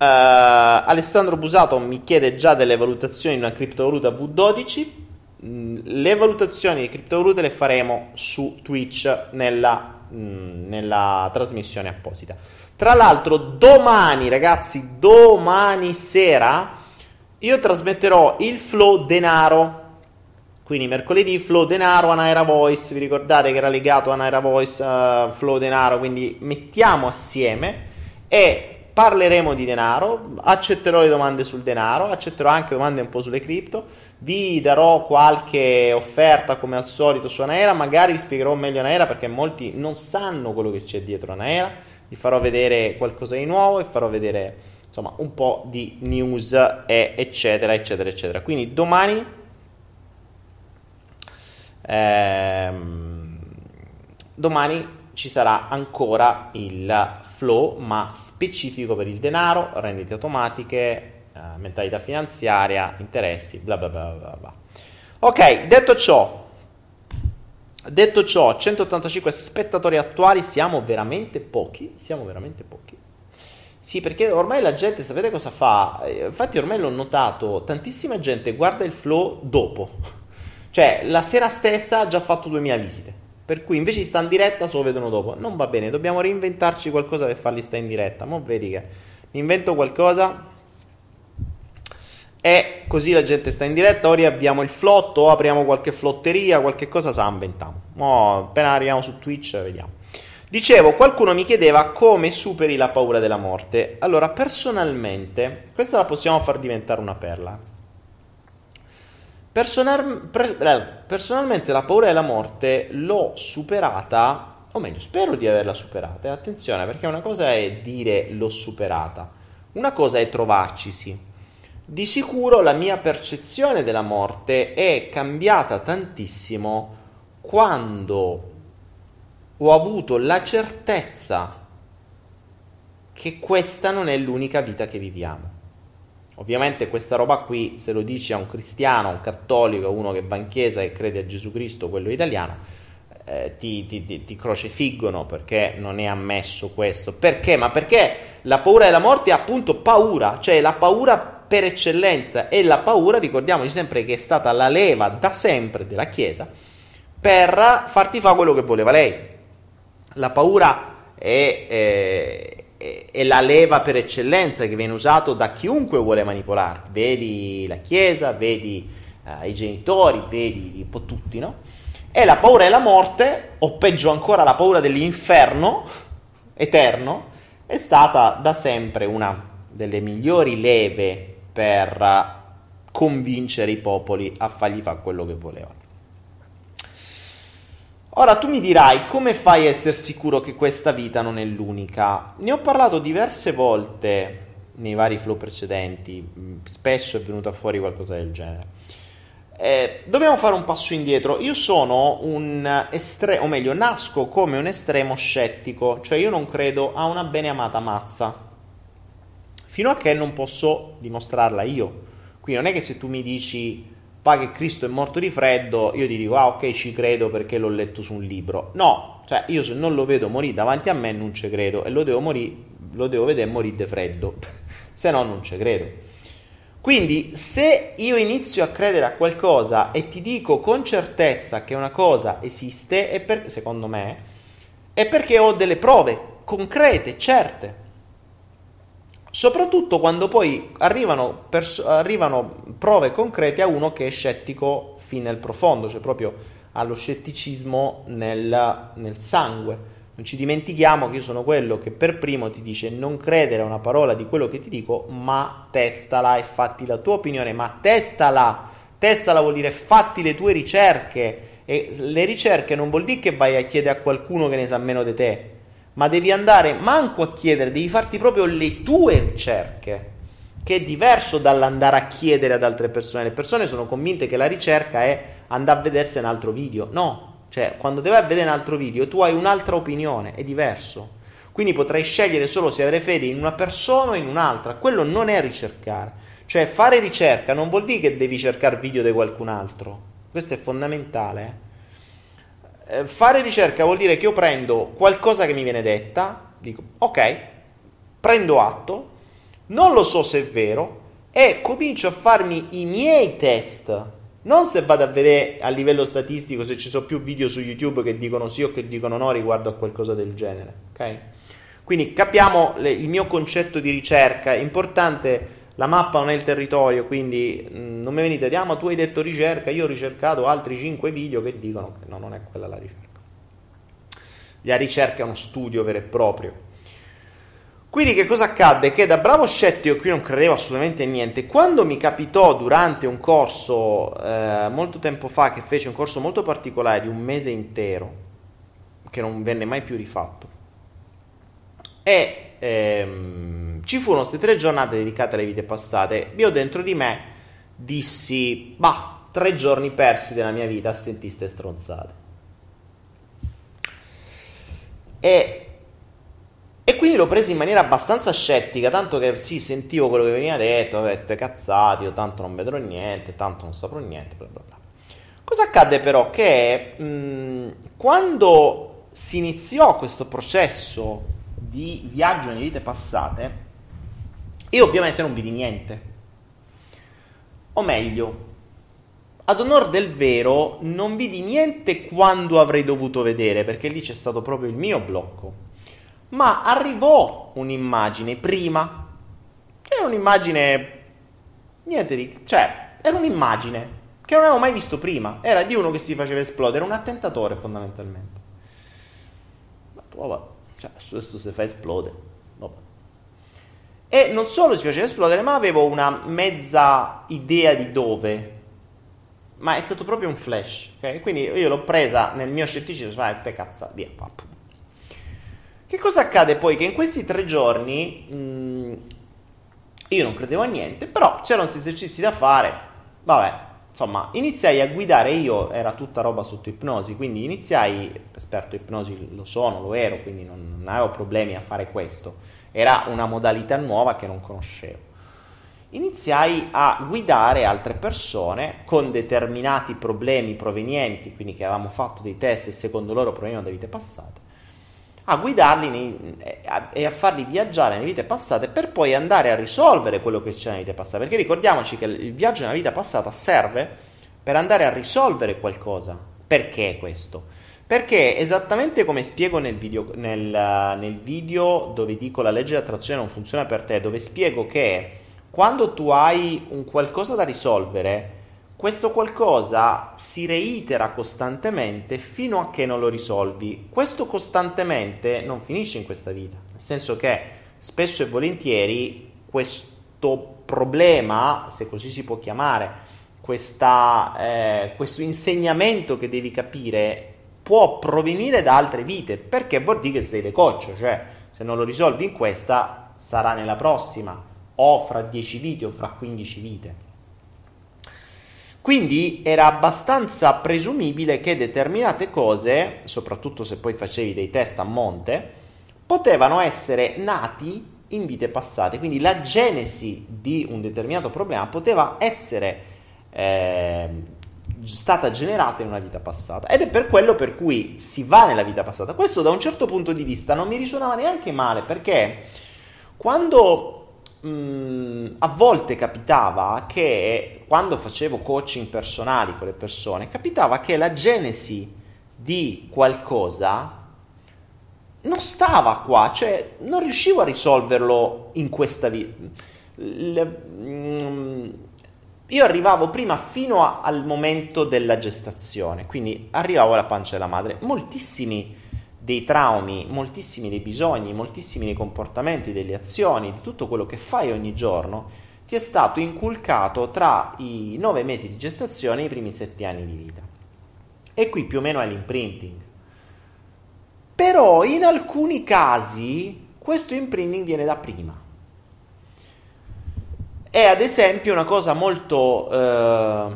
Uh, Alessandro Busato mi chiede già delle valutazioni di una criptovaluta V12. Mm, le valutazioni di criptovalute le faremo su Twitch nella, mm, nella trasmissione apposita. Tra l'altro, domani, ragazzi, domani sera io trasmetterò il flow denaro. Quindi mercoledì flow denaro Anaera Voice. Vi ricordate che era legato a Anaera Voice uh, flow denaro? Quindi mettiamo assieme e parleremo di denaro, accetterò le domande sul denaro, accetterò anche domande un po' sulle cripto, vi darò qualche offerta come al solito su Anaera, magari vi spiegherò meglio Anaera perché molti non sanno quello che c'è dietro Anaera, vi farò vedere qualcosa di nuovo e farò vedere insomma un po' di news e eccetera eccetera eccetera. Quindi domani ehm, domani ci sarà ancora il flow, ma specifico per il denaro, rendite automatiche, eh, mentalità finanziaria, interessi, bla bla bla bla bla. Ok, detto ciò, detto ciò, 185 spettatori attuali, siamo veramente pochi, siamo veramente pochi. Sì, perché ormai la gente, sapete cosa fa? Eh, infatti ormai l'ho notato, tantissima gente guarda il flow dopo. Cioè, la sera stessa ha già fatto 2000 visite. Per cui invece stare in diretta solo vedono dopo. Non va bene, dobbiamo reinventarci qualcosa per farli stare in diretta. Ma vedi che invento qualcosa e così la gente sta in diretta. Ora abbiamo il flotto, o apriamo qualche flotteria, qualche cosa sa inventiamo. Mo, appena arriviamo su Twitch, vediamo. Dicevo, qualcuno mi chiedeva come superi la paura della morte. Allora, personalmente, questa la possiamo far diventare una perla. Personal, per, eh, personalmente la paura della morte l'ho superata, o meglio, spero di averla superata. E attenzione, perché una cosa è dire l'ho superata, una cosa è trovarcisi. Di sicuro la mia percezione della morte è cambiata tantissimo quando ho avuto la certezza che questa non è l'unica vita che viviamo. Ovviamente questa roba qui, se lo dici a un cristiano, a un cattolico, a uno che va in chiesa e crede a Gesù Cristo, quello italiano, eh, ti, ti, ti, ti, crocefiggono perché non è ammesso questo. Perché? Ma perché la paura della morte è appunto paura, cioè la paura per eccellenza e la paura, ricordiamoci sempre che è stata la leva da sempre della Chiesa per farti fare quello che voleva lei. La paura è, è, è, la leva per eccellenza che viene usato da chiunque vuole manipolarti. Vedi la Chiesa, vedi uh, i genitori, vedi un po' tutti, no? E la paura della morte, o peggio ancora la paura dell'inferno eterno, è stata da sempre una delle migliori leve per convincere i popoli a fargli fare quello che volevano. Ora tu mi dirai come fai a essere sicuro che questa vita non è l'unica? Ne ho parlato diverse volte nei vari flow precedenti, mm, spesso è venuta fuori qualcosa del genere. Eh, dobbiamo fare un passo indietro. Io sono un estremo, o meglio, nasco come un estremo scettico, cioè io non credo a una bene amata mazza, fino a che non posso dimostrarla io. Quindi non è che se tu mi dici fa che Cristo è morto di freddo, io ti dico, ah ok, ci credo perché l'ho letto su un libro. No, cioè io se non lo vedo morire davanti a me non ci credo e lo devo, morire, lo devo vedere morire di freddo, se no non ci credo. Quindi se io inizio a credere a qualcosa e ti dico con certezza che una cosa esiste, per, secondo me, è perché ho delle prove concrete, certe. Soprattutto quando poi arrivano, pers- arrivano prove concrete a uno che è scettico fino al profondo, cioè proprio allo scetticismo nel, nel sangue. Non ci dimentichiamo che io sono quello che per primo ti dice non credere a una parola di quello che ti dico, ma testala e fatti la tua opinione, ma testala. Testala vuol dire fatti le tue ricerche e le ricerche non vuol dire che vai a chiedere a qualcuno che ne sa meno di te ma devi andare manco a chiedere, devi farti proprio le tue ricerche, che è diverso dall'andare a chiedere ad altre persone. Le persone sono convinte che la ricerca è andare a vedersi un altro video. No, cioè quando devi vedere un altro video tu hai un'altra opinione, è diverso. Quindi potrai scegliere solo se avere fede in una persona o in un'altra. Quello non è ricercare. Cioè fare ricerca non vuol dire che devi cercare video di qualcun altro. Questo è fondamentale. Eh? Fare ricerca vuol dire che io prendo qualcosa che mi viene detta, dico ok, prendo atto, non lo so se è vero e comincio a farmi i miei test. Non se vado a vedere a livello statistico se ci sono più video su YouTube che dicono sì o che dicono no riguardo a qualcosa del genere, ok? Quindi capiamo le, il mio concetto di ricerca, è importante la mappa non è il territorio, quindi mm, non mi venite a dire, ah, ma tu hai detto ricerca, io ho ricercato altri 5 video che dicono che no, non è quella la ricerca. La ricerca è uno studio vero e proprio. Quindi che cosa accadde? Che da bravo scettico qui non credevo assolutamente niente. Quando mi capitò durante un corso eh, molto tempo fa, che fece un corso molto particolare di un mese intero, che non venne mai più rifatto, e ehm, ci furono queste tre giornate dedicate alle vite passate. Io dentro di me dissi, bah, tre giorni persi della mia vita a sentire ste stronzate. E, e quindi l'ho preso in maniera abbastanza scettica, tanto che sì, sentivo quello che veniva detto, ho detto cazzati, io tanto non vedrò niente, tanto non saprò niente, bla bla bla. Cosa accadde però? Che mh, quando si iniziò questo processo di viaggio nelle vite passate, e ovviamente non vidi niente. O meglio, ad onor del vero, non vidi niente quando avrei dovuto vedere, perché lì c'è stato proprio il mio blocco. Ma arrivò un'immagine prima, che era un'immagine... Niente di... cioè, era un'immagine che non avevo mai visto prima. Era di uno che si faceva esplodere, un attentatore fondamentalmente. vabbè, cioè, questo si fa esplodere. Vabbè. E non solo si faceva esplodere, ma avevo una mezza idea di dove. Ma è stato proprio un flash, ok? Quindi io l'ho presa nel mio scetticismo, ma te cazza, via, papà. Che cosa accade poi? Che in questi tre giorni mh, mm, io non credevo a niente, però c'erano questi esercizi da fare. Vabbè, insomma, iniziai a guidare io, era tutta roba sotto ipnosi, quindi iniziai, esperto ipnosi lo sono, lo ero, quindi non, non avevo problemi a fare questo. Era una modalità nuova che non conoscevo. Iniziai a guidare altre persone con determinati problemi provenienti, quindi che avevamo fatto dei test e secondo loro provenivano da vite passate a guidarli nei, e a farli viaggiare nelle vite passate per poi andare a risolvere quello che c'è nelle vite passate. Perché ricordiamoci che il viaggio nella vita passata serve per andare a risolvere qualcosa. Perché questo? Perché esattamente come spiego nel video, nel, nel video dove dico la legge di attrazione non funziona per te, dove spiego che quando tu hai un qualcosa da risolvere, questo qualcosa si reitera costantemente fino a che non lo risolvi. Questo costantemente non finisce in questa vita, nel senso che spesso e volentieri questo problema, se così si può chiamare, questa, eh, questo insegnamento che devi capire può provenire da altre vite, perché vuol dire che sei decoccio, cioè se non lo risolvi in questa sarà nella prossima, o fra 10 vite o fra 15 vite. Quindi era abbastanza presumibile che determinate cose, soprattutto se poi facevi dei test a monte, potevano essere nati in vite passate. Quindi la genesi di un determinato problema poteva essere eh, stata generata in una vita passata. Ed è per quello per cui si va nella vita passata. Questo da un certo punto di vista non mi risuonava neanche male perché quando mh, mm, a volte capitava che quando facevo coaching personali con le persone, capitava che la genesi di qualcosa non stava qua, cioè non riuscivo a risolverlo in questa vita. Mm, io arrivavo prima fino a, al momento della gestazione, quindi arrivavo alla pancia della madre. Moltissimi dei traumi, moltissimi dei bisogni, moltissimi dei comportamenti, delle azioni, di tutto quello che fai ogni giorno, ti è stato inculcato tra i nove mesi di gestazione e i primi sette anni di vita. E qui più o meno è l'imprinting. Però in alcuni casi questo imprinting viene da prima. È ad esempio una cosa molto... Eh,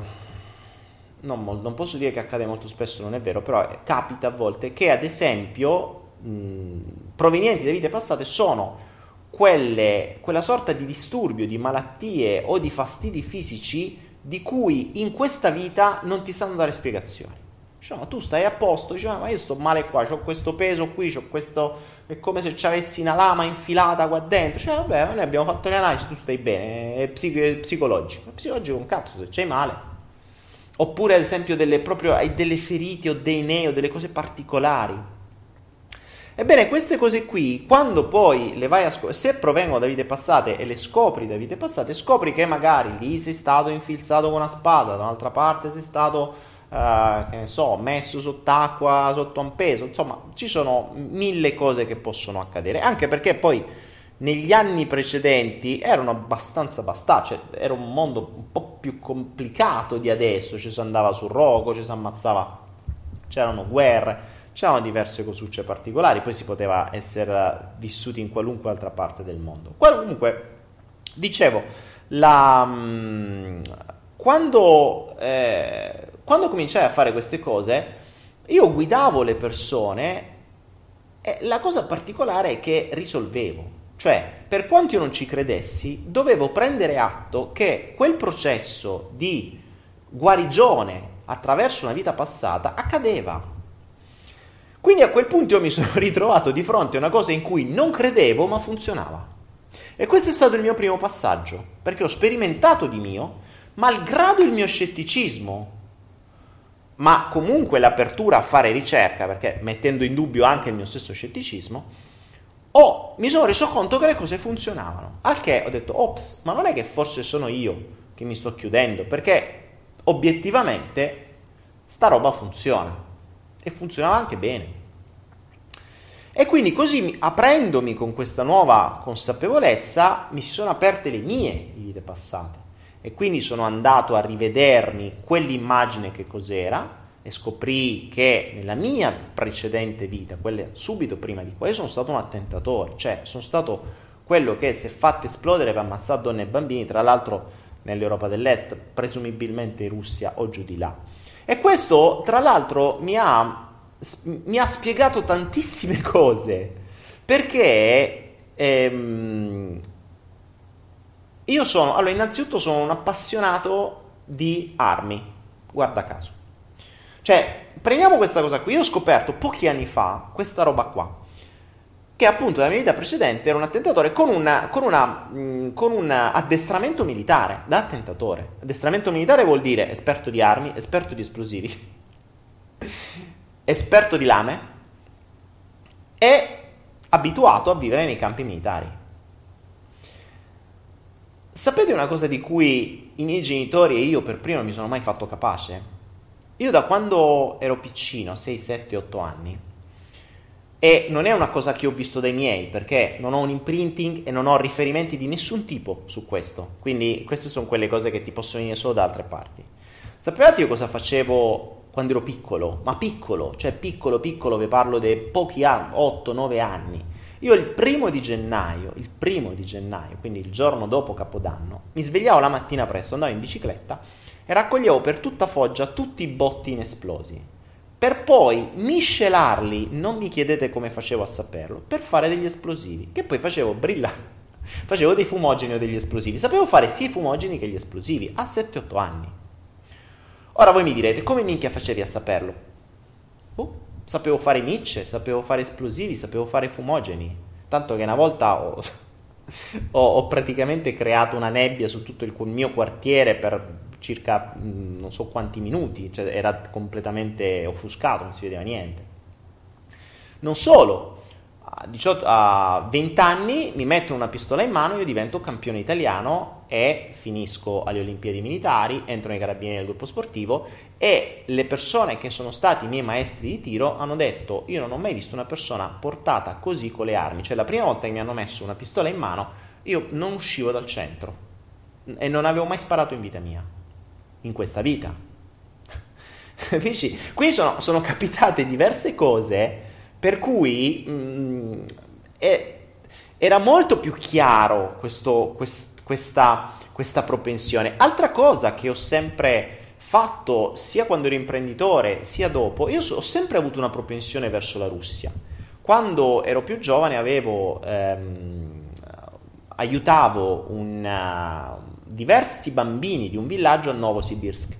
non, non, posso dire che accade molto spesso, non è vero, però capita a volte che ad esempio mh, provenienti da vite passate sono quelle, quella sorta di disturbio, di malattie o di fastidi fisici di cui in questa vita non ti sanno dare spiegazioni. Diciamo, tu stai a posto, dici, ma io sto male qua, ho questo peso qui, ho questo, è come se ci avessi una lama infilata qua dentro. Cioè, vabbè, noi abbiamo fatto le analisi, tu stai bene, è, psico- è psicologico. È psicologico un cazzo, se c'hai male, Oppure ad esempio delle, proprio, hai delle ferite o dei neo, delle cose particolari. Ebbene, queste cose qui, quando poi le vai a scoprire, se provengono da vite passate e le scopri da vite passate, scopri che magari lì sei stato infilzato con una spada, da un'altra parte sei stato, uh, che ne so, messo sott'acqua, sotto un peso, insomma, ci sono mille cose che possono accadere, anche perché poi negli anni precedenti erano abbastanza bastardi, cioè era un mondo un po' più complicato di adesso, ci si andava sul rogo, ci si ammazzava, c'erano guerre, c'erano diverse cosucce particolari, poi si poteva essere vissuti in qualunque altra parte del mondo. Comunque, dicevo, la, mm, quando, eh, quando cominciai a fare queste cose, io guidavo le persone e la cosa particolare è che risolvevo. Cioè, per quanto io non ci credessi, dovevo prendere atto che quel processo di guarigione attraverso una vita passata accadeva. Quindi a quel punto io mi sono ritrovato di fronte a una cosa in cui non credevo ma funzionava. E questo è stato il mio primo passaggio, perché ho sperimentato di mio, malgrado il mio scetticismo, ma comunque l'apertura a fare ricerca, perché mettendo in dubbio anche il mio stesso scetticismo, oh, mi sono reso conto che le cose funzionavano. Al che ho detto, ops, ma non è che forse sono io che mi sto chiudendo, perché obiettivamente sta roba funziona. E funzionava anche bene. E quindi così, aprendomi con questa nuova consapevolezza, mi si sono aperte le mie vite passate. E quindi sono andato a rivedermi quell'immagine che cos'era e scoprì che nella mia precedente vita, quella subito prima di qua, io sono stato un attentatore, cioè sono stato quello che è fatto esplodere per ammazzare donne e bambini, tra l'altro nell'Europa dell'Est, presumibilmente in Russia o giù di là. E questo, tra l'altro, mi ha, mi ha spiegato tantissime cose, perché ehm, io sono, allora, innanzitutto sono un appassionato di armi, guarda caso. Cioè, prendiamo questa cosa qui, io ho scoperto pochi anni fa questa roba qua che appunto nella mia vita precedente era un attentatore con, una, con, una, con, un addestramento militare, da attentatore. Addestramento militare vuol dire esperto di armi, esperto di esplosivi, esperto di lame e abituato a vivere nei campi militari. Sapete una cosa di cui i miei genitori e io per primo non mi sono mai fatto capace? Io da quando ero piccino, 6, 7, 8 anni, e non è una cosa che ho visto dai miei, perché non ho un imprinting e non ho riferimenti di nessun tipo su questo. Quindi queste sono quelle cose che ti possono venire solo da altre parti. Sapevate io cosa facevo quando ero piccolo? Ma piccolo, cioè piccolo, piccolo, vi parlo di pochi anni, 8-9 anni. Io il primo di gennaio, il primo di gennaio, quindi il giorno dopo Capodanno, mi svegliavo la mattina presto, andavo in bicicletta e raccoglievo per tutta Foggia tutti i botti inesplosi per poi miscelarli, non mi chiedete come facevo a saperlo, per fare degli esplosivi, che poi facevo brillare. Facevo dei fumogeni o degli esplosivi. Sapevo fare sia i fumogeni che gli esplosivi a 7-8 anni. Ora voi mi direte, come minchia facevi a saperlo? Oh, sapevo fare micce, sapevo fare esplosivi, sapevo fare fumogeni. Tanto che una volta ho, ho, ho praticamente creato una nebbia su tutto il mio quartiere per circa mm, non so quanti minuti, cioè era completamente offuscato, non si vedeva niente. Non solo, a, 18, a 20 anni mi metto una pistola in mano, io divento campione italiano e finisco alle Olimpiadi Militari, entro nei carabinieri del gruppo sportivo e le persone che sono stati i miei maestri di tiro hanno detto io non ho mai visto una persona portata così con le armi, cioè la prima volta che mi hanno messo una pistola in mano io non uscivo dal centro e non avevo mai sparato in vita mia in questa vita. Capisci? Quindi sono, sono, capitate diverse cose per cui mh, mm, è, era molto più chiaro questo, quest, questa, questa propensione. Altra cosa che ho sempre fatto sia quando ero imprenditore sia dopo, io ho sempre avuto una propensione verso la Russia. Quando ero più giovane avevo, ehm, aiutavo una, diversi bambini di un villaggio a Novosibirsk,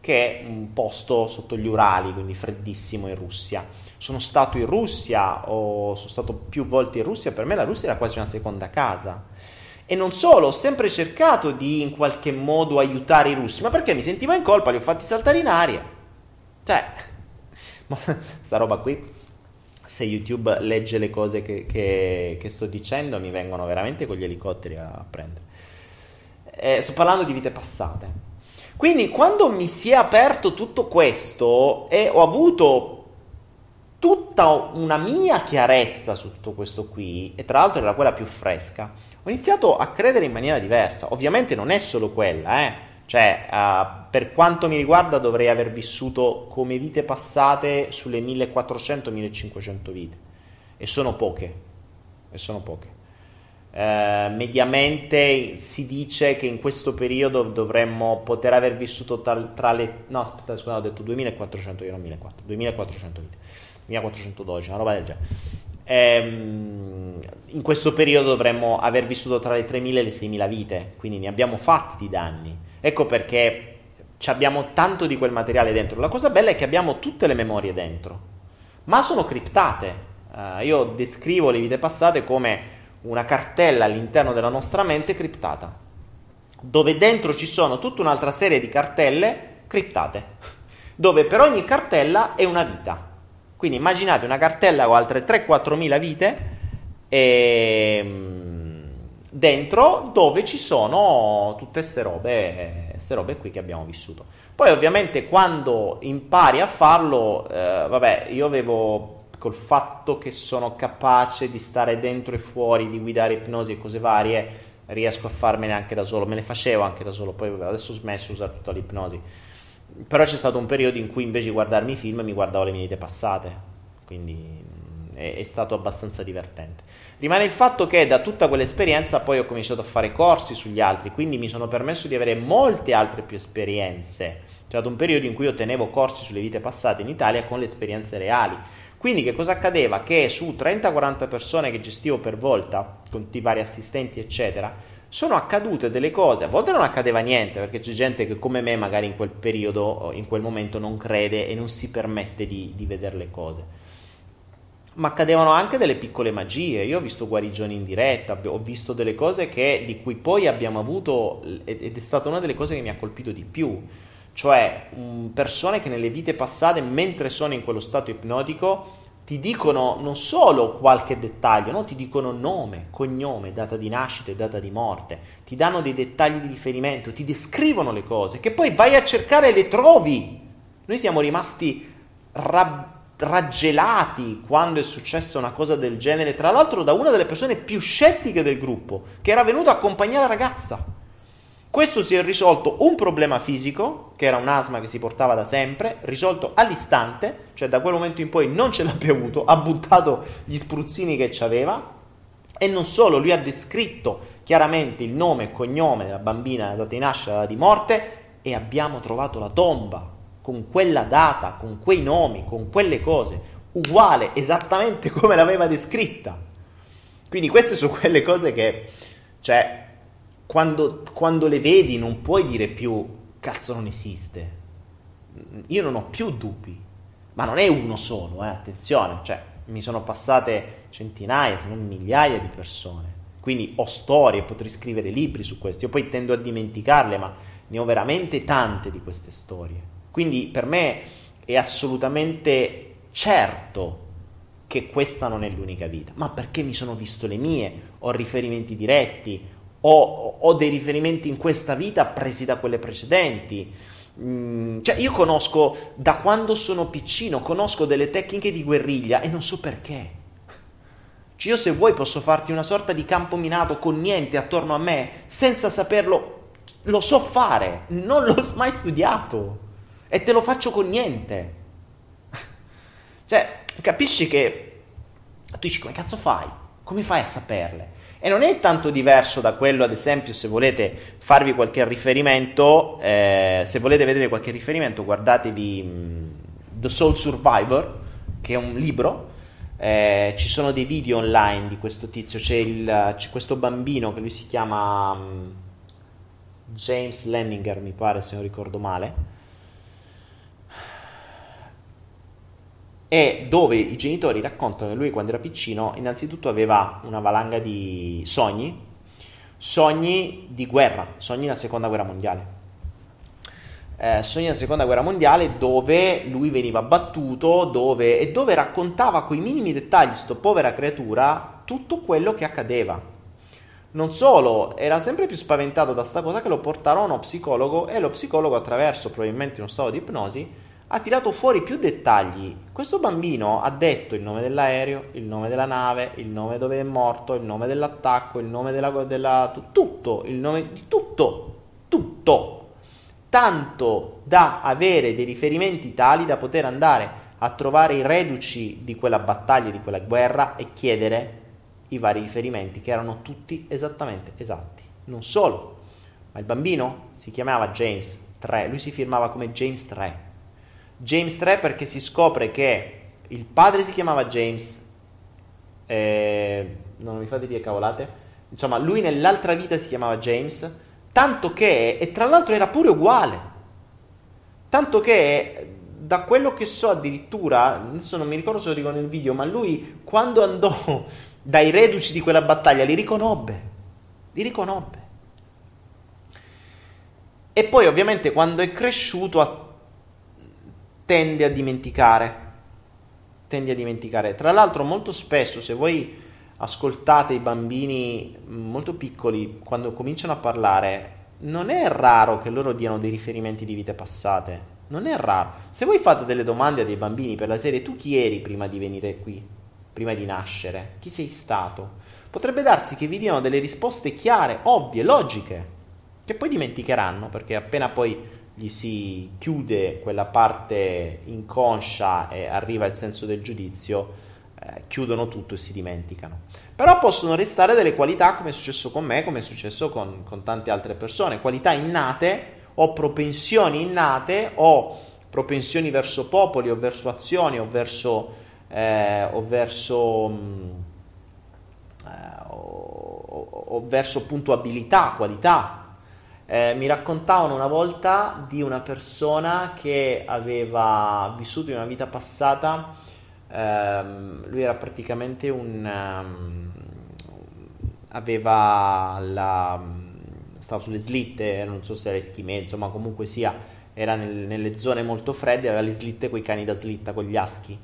che è un posto sotto gli Urali, quindi freddissimo in Russia. Sono stato in Russia, sono stato più volte in Russia, per me la Russia era quasi una seconda casa. E non solo, ho sempre cercato di in qualche modo aiutare i russi, ma perché mi sentivo in colpa, li ho fatti saltare in aria. Cioè, sta roba qui, se YouTube legge le cose che, che, che sto dicendo, mi vengono veramente con gli elicotteri a prendere eh, sto parlando di vite passate. Quindi quando mi si è aperto tutto questo e ho avuto tutta una mia chiarezza su tutto questo qui, e tra l'altro era quella più fresca, ho iniziato a credere in maniera diversa. Ovviamente non è solo quella, eh. Cioè, uh, per quanto mi riguarda, dovrei aver vissuto come vite passate sulle 1400-1500 vite. E sono poche. E sono poche. Eh, mediamente si dice che in questo periodo dovremmo poter aver vissuto tra, tra le... No, aspetta, scusa, ho detto 2400, io non 1400, 2400 vite, 1412, una roba del genere. Ehm, in questo periodo dovremmo aver vissuto tra le 3000 e le 6000 vite, quindi ne abbiamo fatti di danni. Ecco perché abbiamo tanto di quel materiale dentro. La cosa bella è che abbiamo tutte le memorie dentro, ma sono criptate. Uh, io descrivo le vite passate come una cartella all'interno della nostra mente criptata, dove dentro ci sono tutta un'altra serie di cartelle criptate, dove per ogni cartella è una vita. Quindi immaginate una cartella con altre 3-4 mila vite e, ehm, dentro dove ci sono tutte queste robe, queste robe qui che abbiamo vissuto. Poi ovviamente quando impari a farlo, eh, vabbè, io avevo col fatto che sono capace di stare dentro e fuori, di guidare ipnosi e cose varie, riesco a farmene anche da solo. Me le facevo anche da solo, poi adesso ho smesso di usare tutta l'ipnosi. Però c'è stato un periodo in cui invece di guardarmi i film mi guardavo le mie vite passate, quindi mm, è, è stato abbastanza divertente. Rimane il fatto che da tutta quell'esperienza poi ho cominciato a fare corsi sugli altri, quindi mi sono permesso di avere molte altre più esperienze. C'è stato un periodo in cui io tenevo corsi sulle vite passate in Italia con le esperienze reali. Quindi che cosa accadeva? Che su 30-40 persone che gestivo per volta, con tutti i vari assistenti eccetera, sono accadute delle cose, a volte non accadeva niente perché c'è gente che come me magari in quel periodo, in quel momento non crede e non si permette di, di vedere le cose. Ma accadevano anche delle piccole magie, io ho visto guarigioni in diretta, ho visto delle cose che, di cui poi abbiamo avuto, ed è stata una delle cose che mi ha colpito di più, cioè um, persone che nelle vite passate, mentre sono in quello stato ipnotico, ti dicono non solo qualche dettaglio, no? ti dicono nome, cognome, data di nascita e data di morte, ti danno dei dettagli di riferimento, ti descrivono le cose, che poi vai a cercare e le trovi. Noi siamo rimasti rab- raggelati quando è successa una cosa del genere, tra l'altro da una delle persone più scettiche del gruppo, che era venuta a accompagnare la ragazza. Questo si è risolto un problema fisico, che era un asma che si portava da sempre, risolto all'istante, cioè da quel momento in poi non ce l'ha più avuto, ha buttato gli spruzzini che aveva e non solo, lui ha descritto chiaramente il nome e cognome della bambina, la data di nascita, la data di morte e abbiamo trovato la tomba con quella data, con quei nomi, con quelle cose, uguale esattamente come l'aveva descritta. Quindi queste sono quelle cose che, cioè, quando, quando le vedi non puoi dire più cazzo non esiste. Io non ho più dubbi, ma non è uno solo, eh, attenzione, cioè mi sono passate centinaia, se non migliaia di persone. Quindi ho storie, potrei scrivere libri su questo. Io poi tendo a dimenticarle, ma ne ho veramente tante di queste storie. Quindi per me è assolutamente certo che questa non è l'unica vita, ma perché mi sono visto le mie, ho riferimenti diretti, ho, ho dei riferimenti in questa vita presi da quelle precedenti. Mm, cioè, io conosco da quando sono piccino, conosco delle tecniche di guerriglia e non so perché. Cioè, io se vuoi posso farti una sorta di campo minato con niente attorno a me, senza saperlo, lo so fare, non l'ho mai studiato e te lo faccio con niente. Cioè, capisci che tu dici come cazzo fai? Come fai a saperle? E non è tanto diverso da quello, ad esempio, se volete farvi qualche riferimento, eh, se volete vedere qualche riferimento, guardatevi mh, The Soul Survivor, che è un libro. Eh, ci sono dei video online di questo tizio. C'è, il, c'è questo bambino che lui si chiama um, James Lenninger, mi pare, se non ricordo male e dove i genitori raccontano che lui quando era piccino innanzitutto aveva una valanga di sogni, sogni di guerra, sogni della seconda guerra mondiale. Eh, sogni della seconda guerra mondiale dove lui veniva battuto dove, e dove raccontava con i minimi dettagli, sto povera creatura, tutto quello che accadeva. Non solo, era sempre più spaventato da sta cosa che lo portarono a uno psicologo e lo psicologo attraverso probabilmente uno stato di ipnosi ha tirato fuori più dettagli. Questo bambino ha detto il nome dell'aereo, il nome della nave, il nome dove è morto, il nome dell'attacco, il nome della, della tutto, il nome di tutto, tutto. Tanto da avere dei riferimenti tali da poter andare a trovare i reduci di quella battaglia, di quella guerra e chiedere i vari riferimenti che erano tutti esattamente esatti. Non solo, ma il bambino si chiamava James 3, lui si firmava come James 3 James 3 perché si scopre che il padre si chiamava James, eh, non mi fate dire cavolate, insomma lui nell'altra vita si chiamava James, tanto che, e tra l'altro era pure uguale, tanto che da quello che so addirittura, adesso non mi ricordo se lo dico nel video, ma lui quando andò dai reduci di quella battaglia li riconobbe, li riconobbe. E poi ovviamente quando è cresciuto ha tende a dimenticare. Tende a dimenticare. Tra l'altro, molto spesso, se voi ascoltate i bambini molto piccoli quando cominciano a parlare, non è raro che loro diano dei riferimenti di vite passate. Non è raro. Se voi fate delle domande a dei bambini per la serie, tu chi eri prima di venire qui? Prima di nascere? Chi sei stato? Potrebbe darsi che vi diano delle risposte chiare, ovvie, logiche, che poi dimenticheranno perché appena poi gli si chiude quella parte inconscia e arriva il senso del giudizio, eh, chiudono tutto e si dimenticano. Però possono restare delle qualità come è successo con me, come è successo con, con tante altre persone, qualità innate o propensioni innate o propensioni verso popoli o verso azioni o verso, eh, o verso, mh, mm, eh, o, o verso appunto abilità, qualità eh, mi raccontavano una volta di una persona che aveva vissuto in una vita passata, ehm, lui era praticamente un... Um, aveva la... stava sulle slitte, non so se era eschimè, insomma comunque sia, era nel, nelle zone molto fredde, aveva le slitte con i cani da slitta, con gli aschi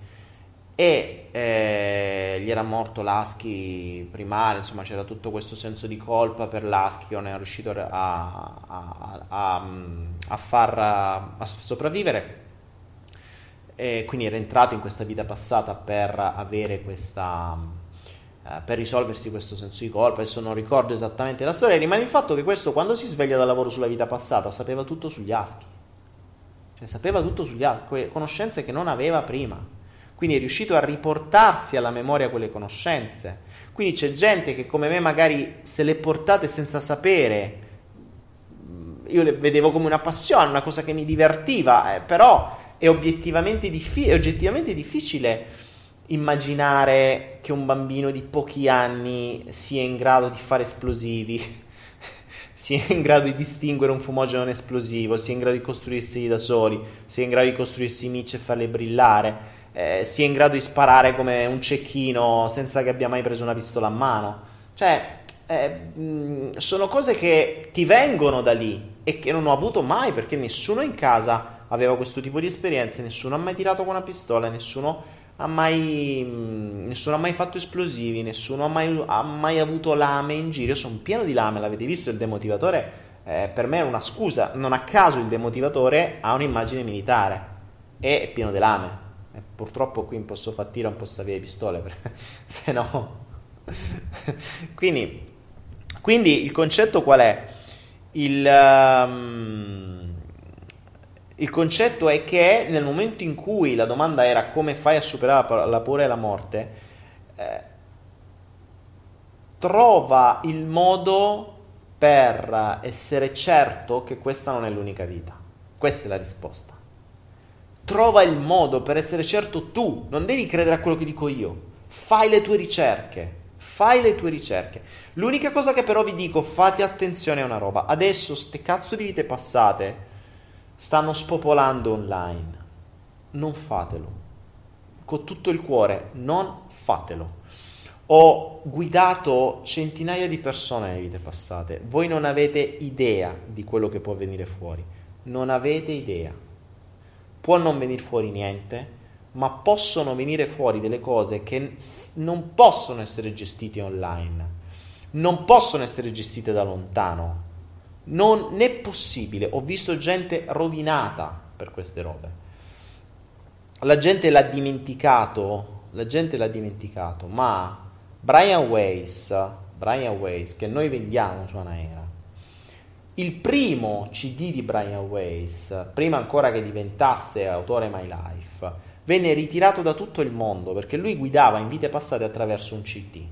e eh, gli era morto l'Aschi primario, insomma c'era tutto questo senso di colpa per l'Aschi che non era riuscito a, a, a, a far a sopravvivere. E quindi era entrato in questa vita passata per avere questa eh, per risolversi questo senso di colpa. Adesso non ricordo esattamente la storia rimane il fatto che questo quando si sveglia dal lavoro sulla vita passata sapeva tutto sugli Aschi cioè sapeva tutto sugli Aschi conoscenze che non aveva prima quindi è riuscito a riportarsi alla memoria quelle conoscenze. Quindi c'è gente che come me magari se le portate senza sapere, io le vedevo come una passione, una cosa che mi divertiva, eh, però è diffi- è oggettivamente difficile immaginare che un bambino di pochi anni sia in grado di fare esplosivi, sia in grado di distinguere un fumogeno non esplosivo, sia in grado di costruirsi da soli, sia in grado di costruirsi micce e farle brillare eh, sia in grado di sparare come un cecchino senza che abbia mai preso una pistola a mano. Cioè, eh, sono cose che ti vengono da lì e che non ho avuto mai perché nessuno in casa aveva questo tipo di esperienze, nessuno ha mai tirato con una pistola, nessuno ha mai, nessuno ha mai fatto esplosivi, nessuno ha mai, ha mai, avuto lame in giro. Io sono pieno di lame, l'avete visto il demotivatore? Eh, per me è una scusa, non a caso il demotivatore ha un'immagine militare e è pieno di lame. Purtroppo qui in Posso Fattira non posso avere pistole, perché, se no... quindi, quindi, il concetto qual è? Il, um, il, concetto è che nel momento in cui la domanda era come fai a superare la paura e la morte, eh, trova il modo per essere certo che questa non è l'unica vita. Questa è la risposta. Trova il modo per essere certo tu, non devi credere a quello che dico io. Fai le tue ricerche, fai le tue ricerche. L'unica cosa che però vi dico, fate attenzione a una roba. Adesso ste cazzo di vite passate stanno spopolando online. Non fatelo. Con tutto il cuore, non fatelo. Ho guidato centinaia di persone nelle vite passate. Voi non avete idea di quello che può venire fuori. Non avete idea può non venire fuori niente, ma possono venire fuori delle cose che non possono essere gestite online, non possono essere gestite da lontano. Non è possibile. Ho visto gente rovinata per queste robe. La gente l'ha dimenticato, la gente l'ha dimenticato, ma Brian Weiss, Brian Weiss che noi vendiamo su Anaera, il primo CD di Brian Weiss, prima ancora che diventasse autore My Life, venne ritirato da tutto il mondo perché lui guidava in vite passate attraverso un CD.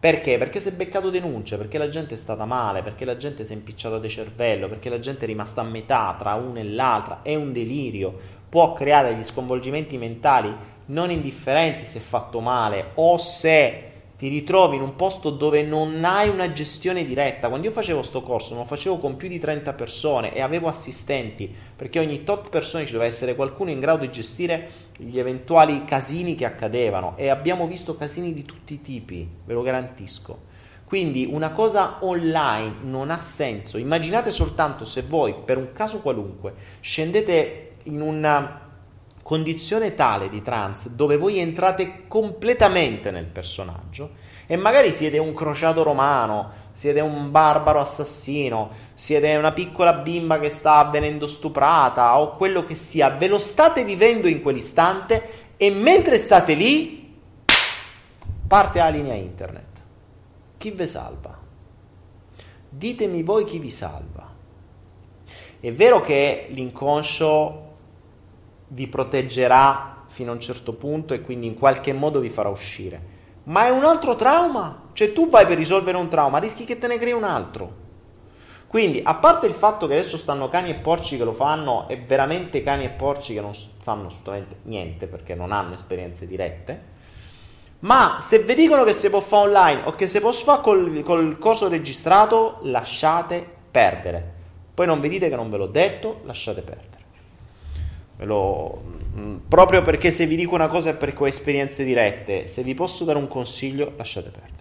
Perché? Perché si è beccato denunce, perché la gente è stata male, perché la gente si è impicciata di cervello, perché la gente è rimasta a metà tra una e l'altra, è un delirio, può creare degli sconvolgimenti mentali non indifferenti se fatto male o se ti ritrovi in un posto dove non hai una gestione diretta. Quando io facevo questo corso, non lo facevo con più di 30 persone e avevo assistenti, perché ogni tot persone ci doveva essere qualcuno in grado di gestire gli eventuali casini che accadevano e abbiamo visto casini di tutti i tipi, ve lo garantisco. Quindi una cosa online non ha senso. Immaginate soltanto se voi, per un caso qualunque, scendete in una condizione tale di trance dove voi entrate completamente nel personaggio E magari siete un crociato romano, siete un barbaro assassino, siete una piccola bimba che sta venendo stuprata o quello che sia, ve lo state vivendo in quell'istante e mentre state lì parte la linea internet. Chi vi salva? Ditemi voi chi vi salva. È vero che l'inconscio vi proteggerà fino a un certo punto e quindi in qualche modo vi farà uscire ma è un altro trauma. Cioè tu vai per risolvere un trauma, rischi che te ne crei un altro. Quindi, a parte il fatto che adesso stanno cani e porci che lo fanno, e veramente cani e porci che non sanno assolutamente niente perché non hanno esperienze dirette, ma se vi dicono che si può fare online o che si può fare col, col coso registrato, lasciate perdere. Poi non vi dite che non ve l'ho detto, lasciate perdere. Lo, Mm, proprio perché se vi dico una cosa è perché ho esperienze dirette, se vi posso dare un consiglio, lasciate perdere.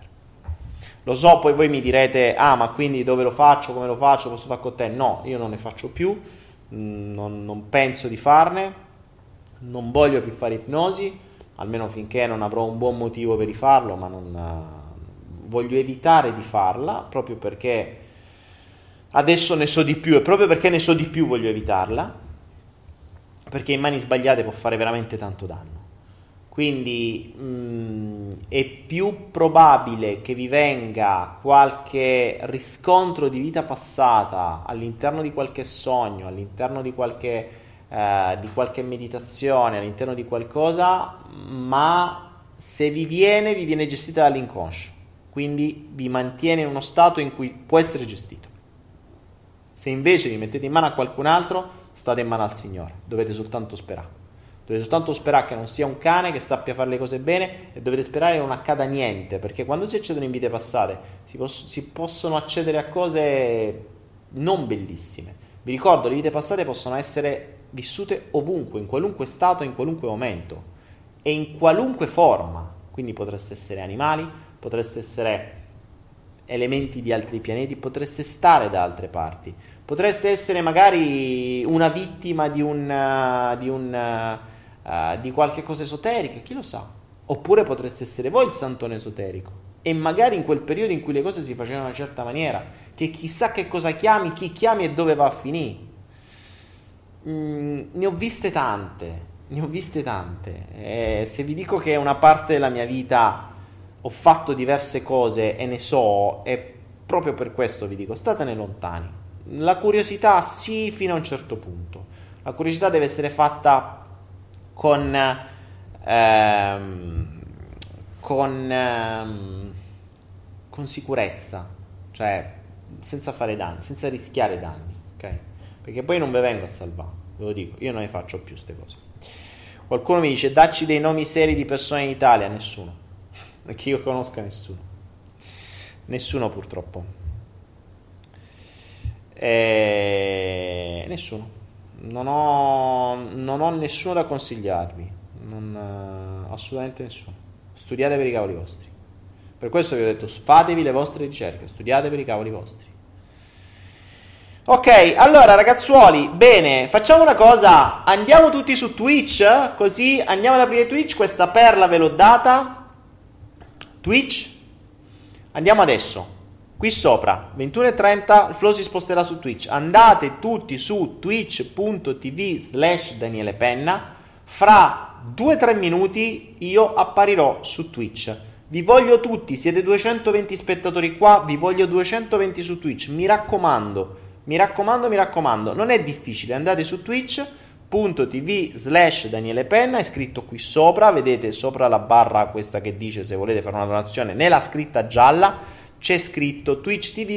Lo so, poi voi mi direte, ah, ma quindi dove lo faccio, come lo faccio, posso fare con te? No, io non ne faccio più, mm, non, non penso di farne, non voglio più fare ipnosi, almeno finché non avrò un buon motivo per rifarlo, ma non uh, voglio evitare di farla, proprio perché adesso ne so di più e proprio perché ne so di più voglio evitarla perché in mani sbagliate può fare veramente tanto danno. Quindi mh, mm, è più probabile che vi venga qualche riscontro di vita passata all'interno di qualche sogno, all'interno di qualche, eh, di qualche meditazione, all'interno di qualcosa, ma se vi viene, vi viene gestita dall'inconscio. Quindi vi mantiene in uno stato in cui può essere gestito. Se invece vi mettete in mano a qualcun altro, state in mano al Signore, dovete soltanto sperare. Dovete soltanto sperare che non sia un cane che sappia fare le cose bene e dovete sperare che non accada niente, perché quando si accedono in vite passate si, poss- si possono accedere a cose non bellissime. Vi ricordo, le vite passate possono essere vissute ovunque, in qualunque stato, in qualunque momento e in qualunque forma. Quindi potreste essere animali, potreste essere elementi di altri pianeti, potreste stare da altre parti, Potreste essere magari una vittima di, un, uh, di, un, uh, di qualche cosa esoterica, chi lo sa? Oppure potreste essere voi il santone esoterico. E magari in quel periodo in cui le cose si facevano in una certa maniera, che chissà che cosa chiami, chi chiami e dove va a finire. Mm, ne ho viste tante, ne ho viste tante. E se vi dico che una parte della mia vita ho fatto diverse cose e ne so, è proprio per questo vi dico, statene lontani. La curiosità sì fino a un certo punto. La curiosità deve essere fatta con, ehm, con, ehm, con sicurezza, cioè senza fare danni, senza rischiare danni, ok? Perché poi non ve vengo a salvare, ve lo dico, io non ne faccio più queste cose. Qualcuno mi dice dacci dei nomi seri di persone in Italia, nessuno, perché io conosca nessuno. Nessuno purtroppo. E... Nessuno. Non ho, non ho, nessuno da consigliarvi. Non, uh, assolutamente nessuno. Studiate per i cavoli vostri. Per questo vi ho detto, fatevi le vostre ricerche, studiate per i cavoli vostri. Ok, allora ragazzuoli, bene, facciamo una cosa, andiamo tutti su Twitch, così andiamo ad aprire Twitch, questa perla ve l'ho data. Twitch, andiamo adesso. Qui sopra, 21.30, il flow si sposterà su Twitch. Andate tutti su twitch.tv slash Daniele Penna. Fra 2-3 minuti io apparirò su Twitch. Vi voglio tutti, siete 220 spettatori qua, vi voglio 220 su Twitch. Mi raccomando, mi raccomando, mi raccomando, non è difficile, andate su twitch.tv slash Daniele Penna, è scritto qui sopra, vedete sopra la barra questa che dice se volete fare una donazione, nella scritta gialla c'è scritto twitch.tv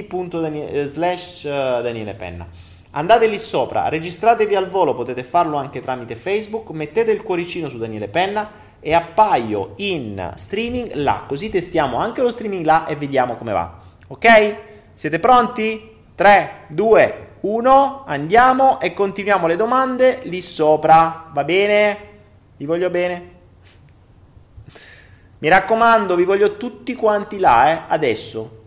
eh, Penna. Andate lì sopra, registratevi al volo, potete farlo anche tramite Facebook, mettete il cuoricino su Daniele Penna e appaio in streaming là, così testiamo anche lo streaming là e vediamo come va. Ok? Siete pronti? 3, 2, 1, andiamo e continuiamo le domande lì sopra, va bene? Vi voglio bene? Mi raccomando, vi voglio tutti quanti là, eh, adesso.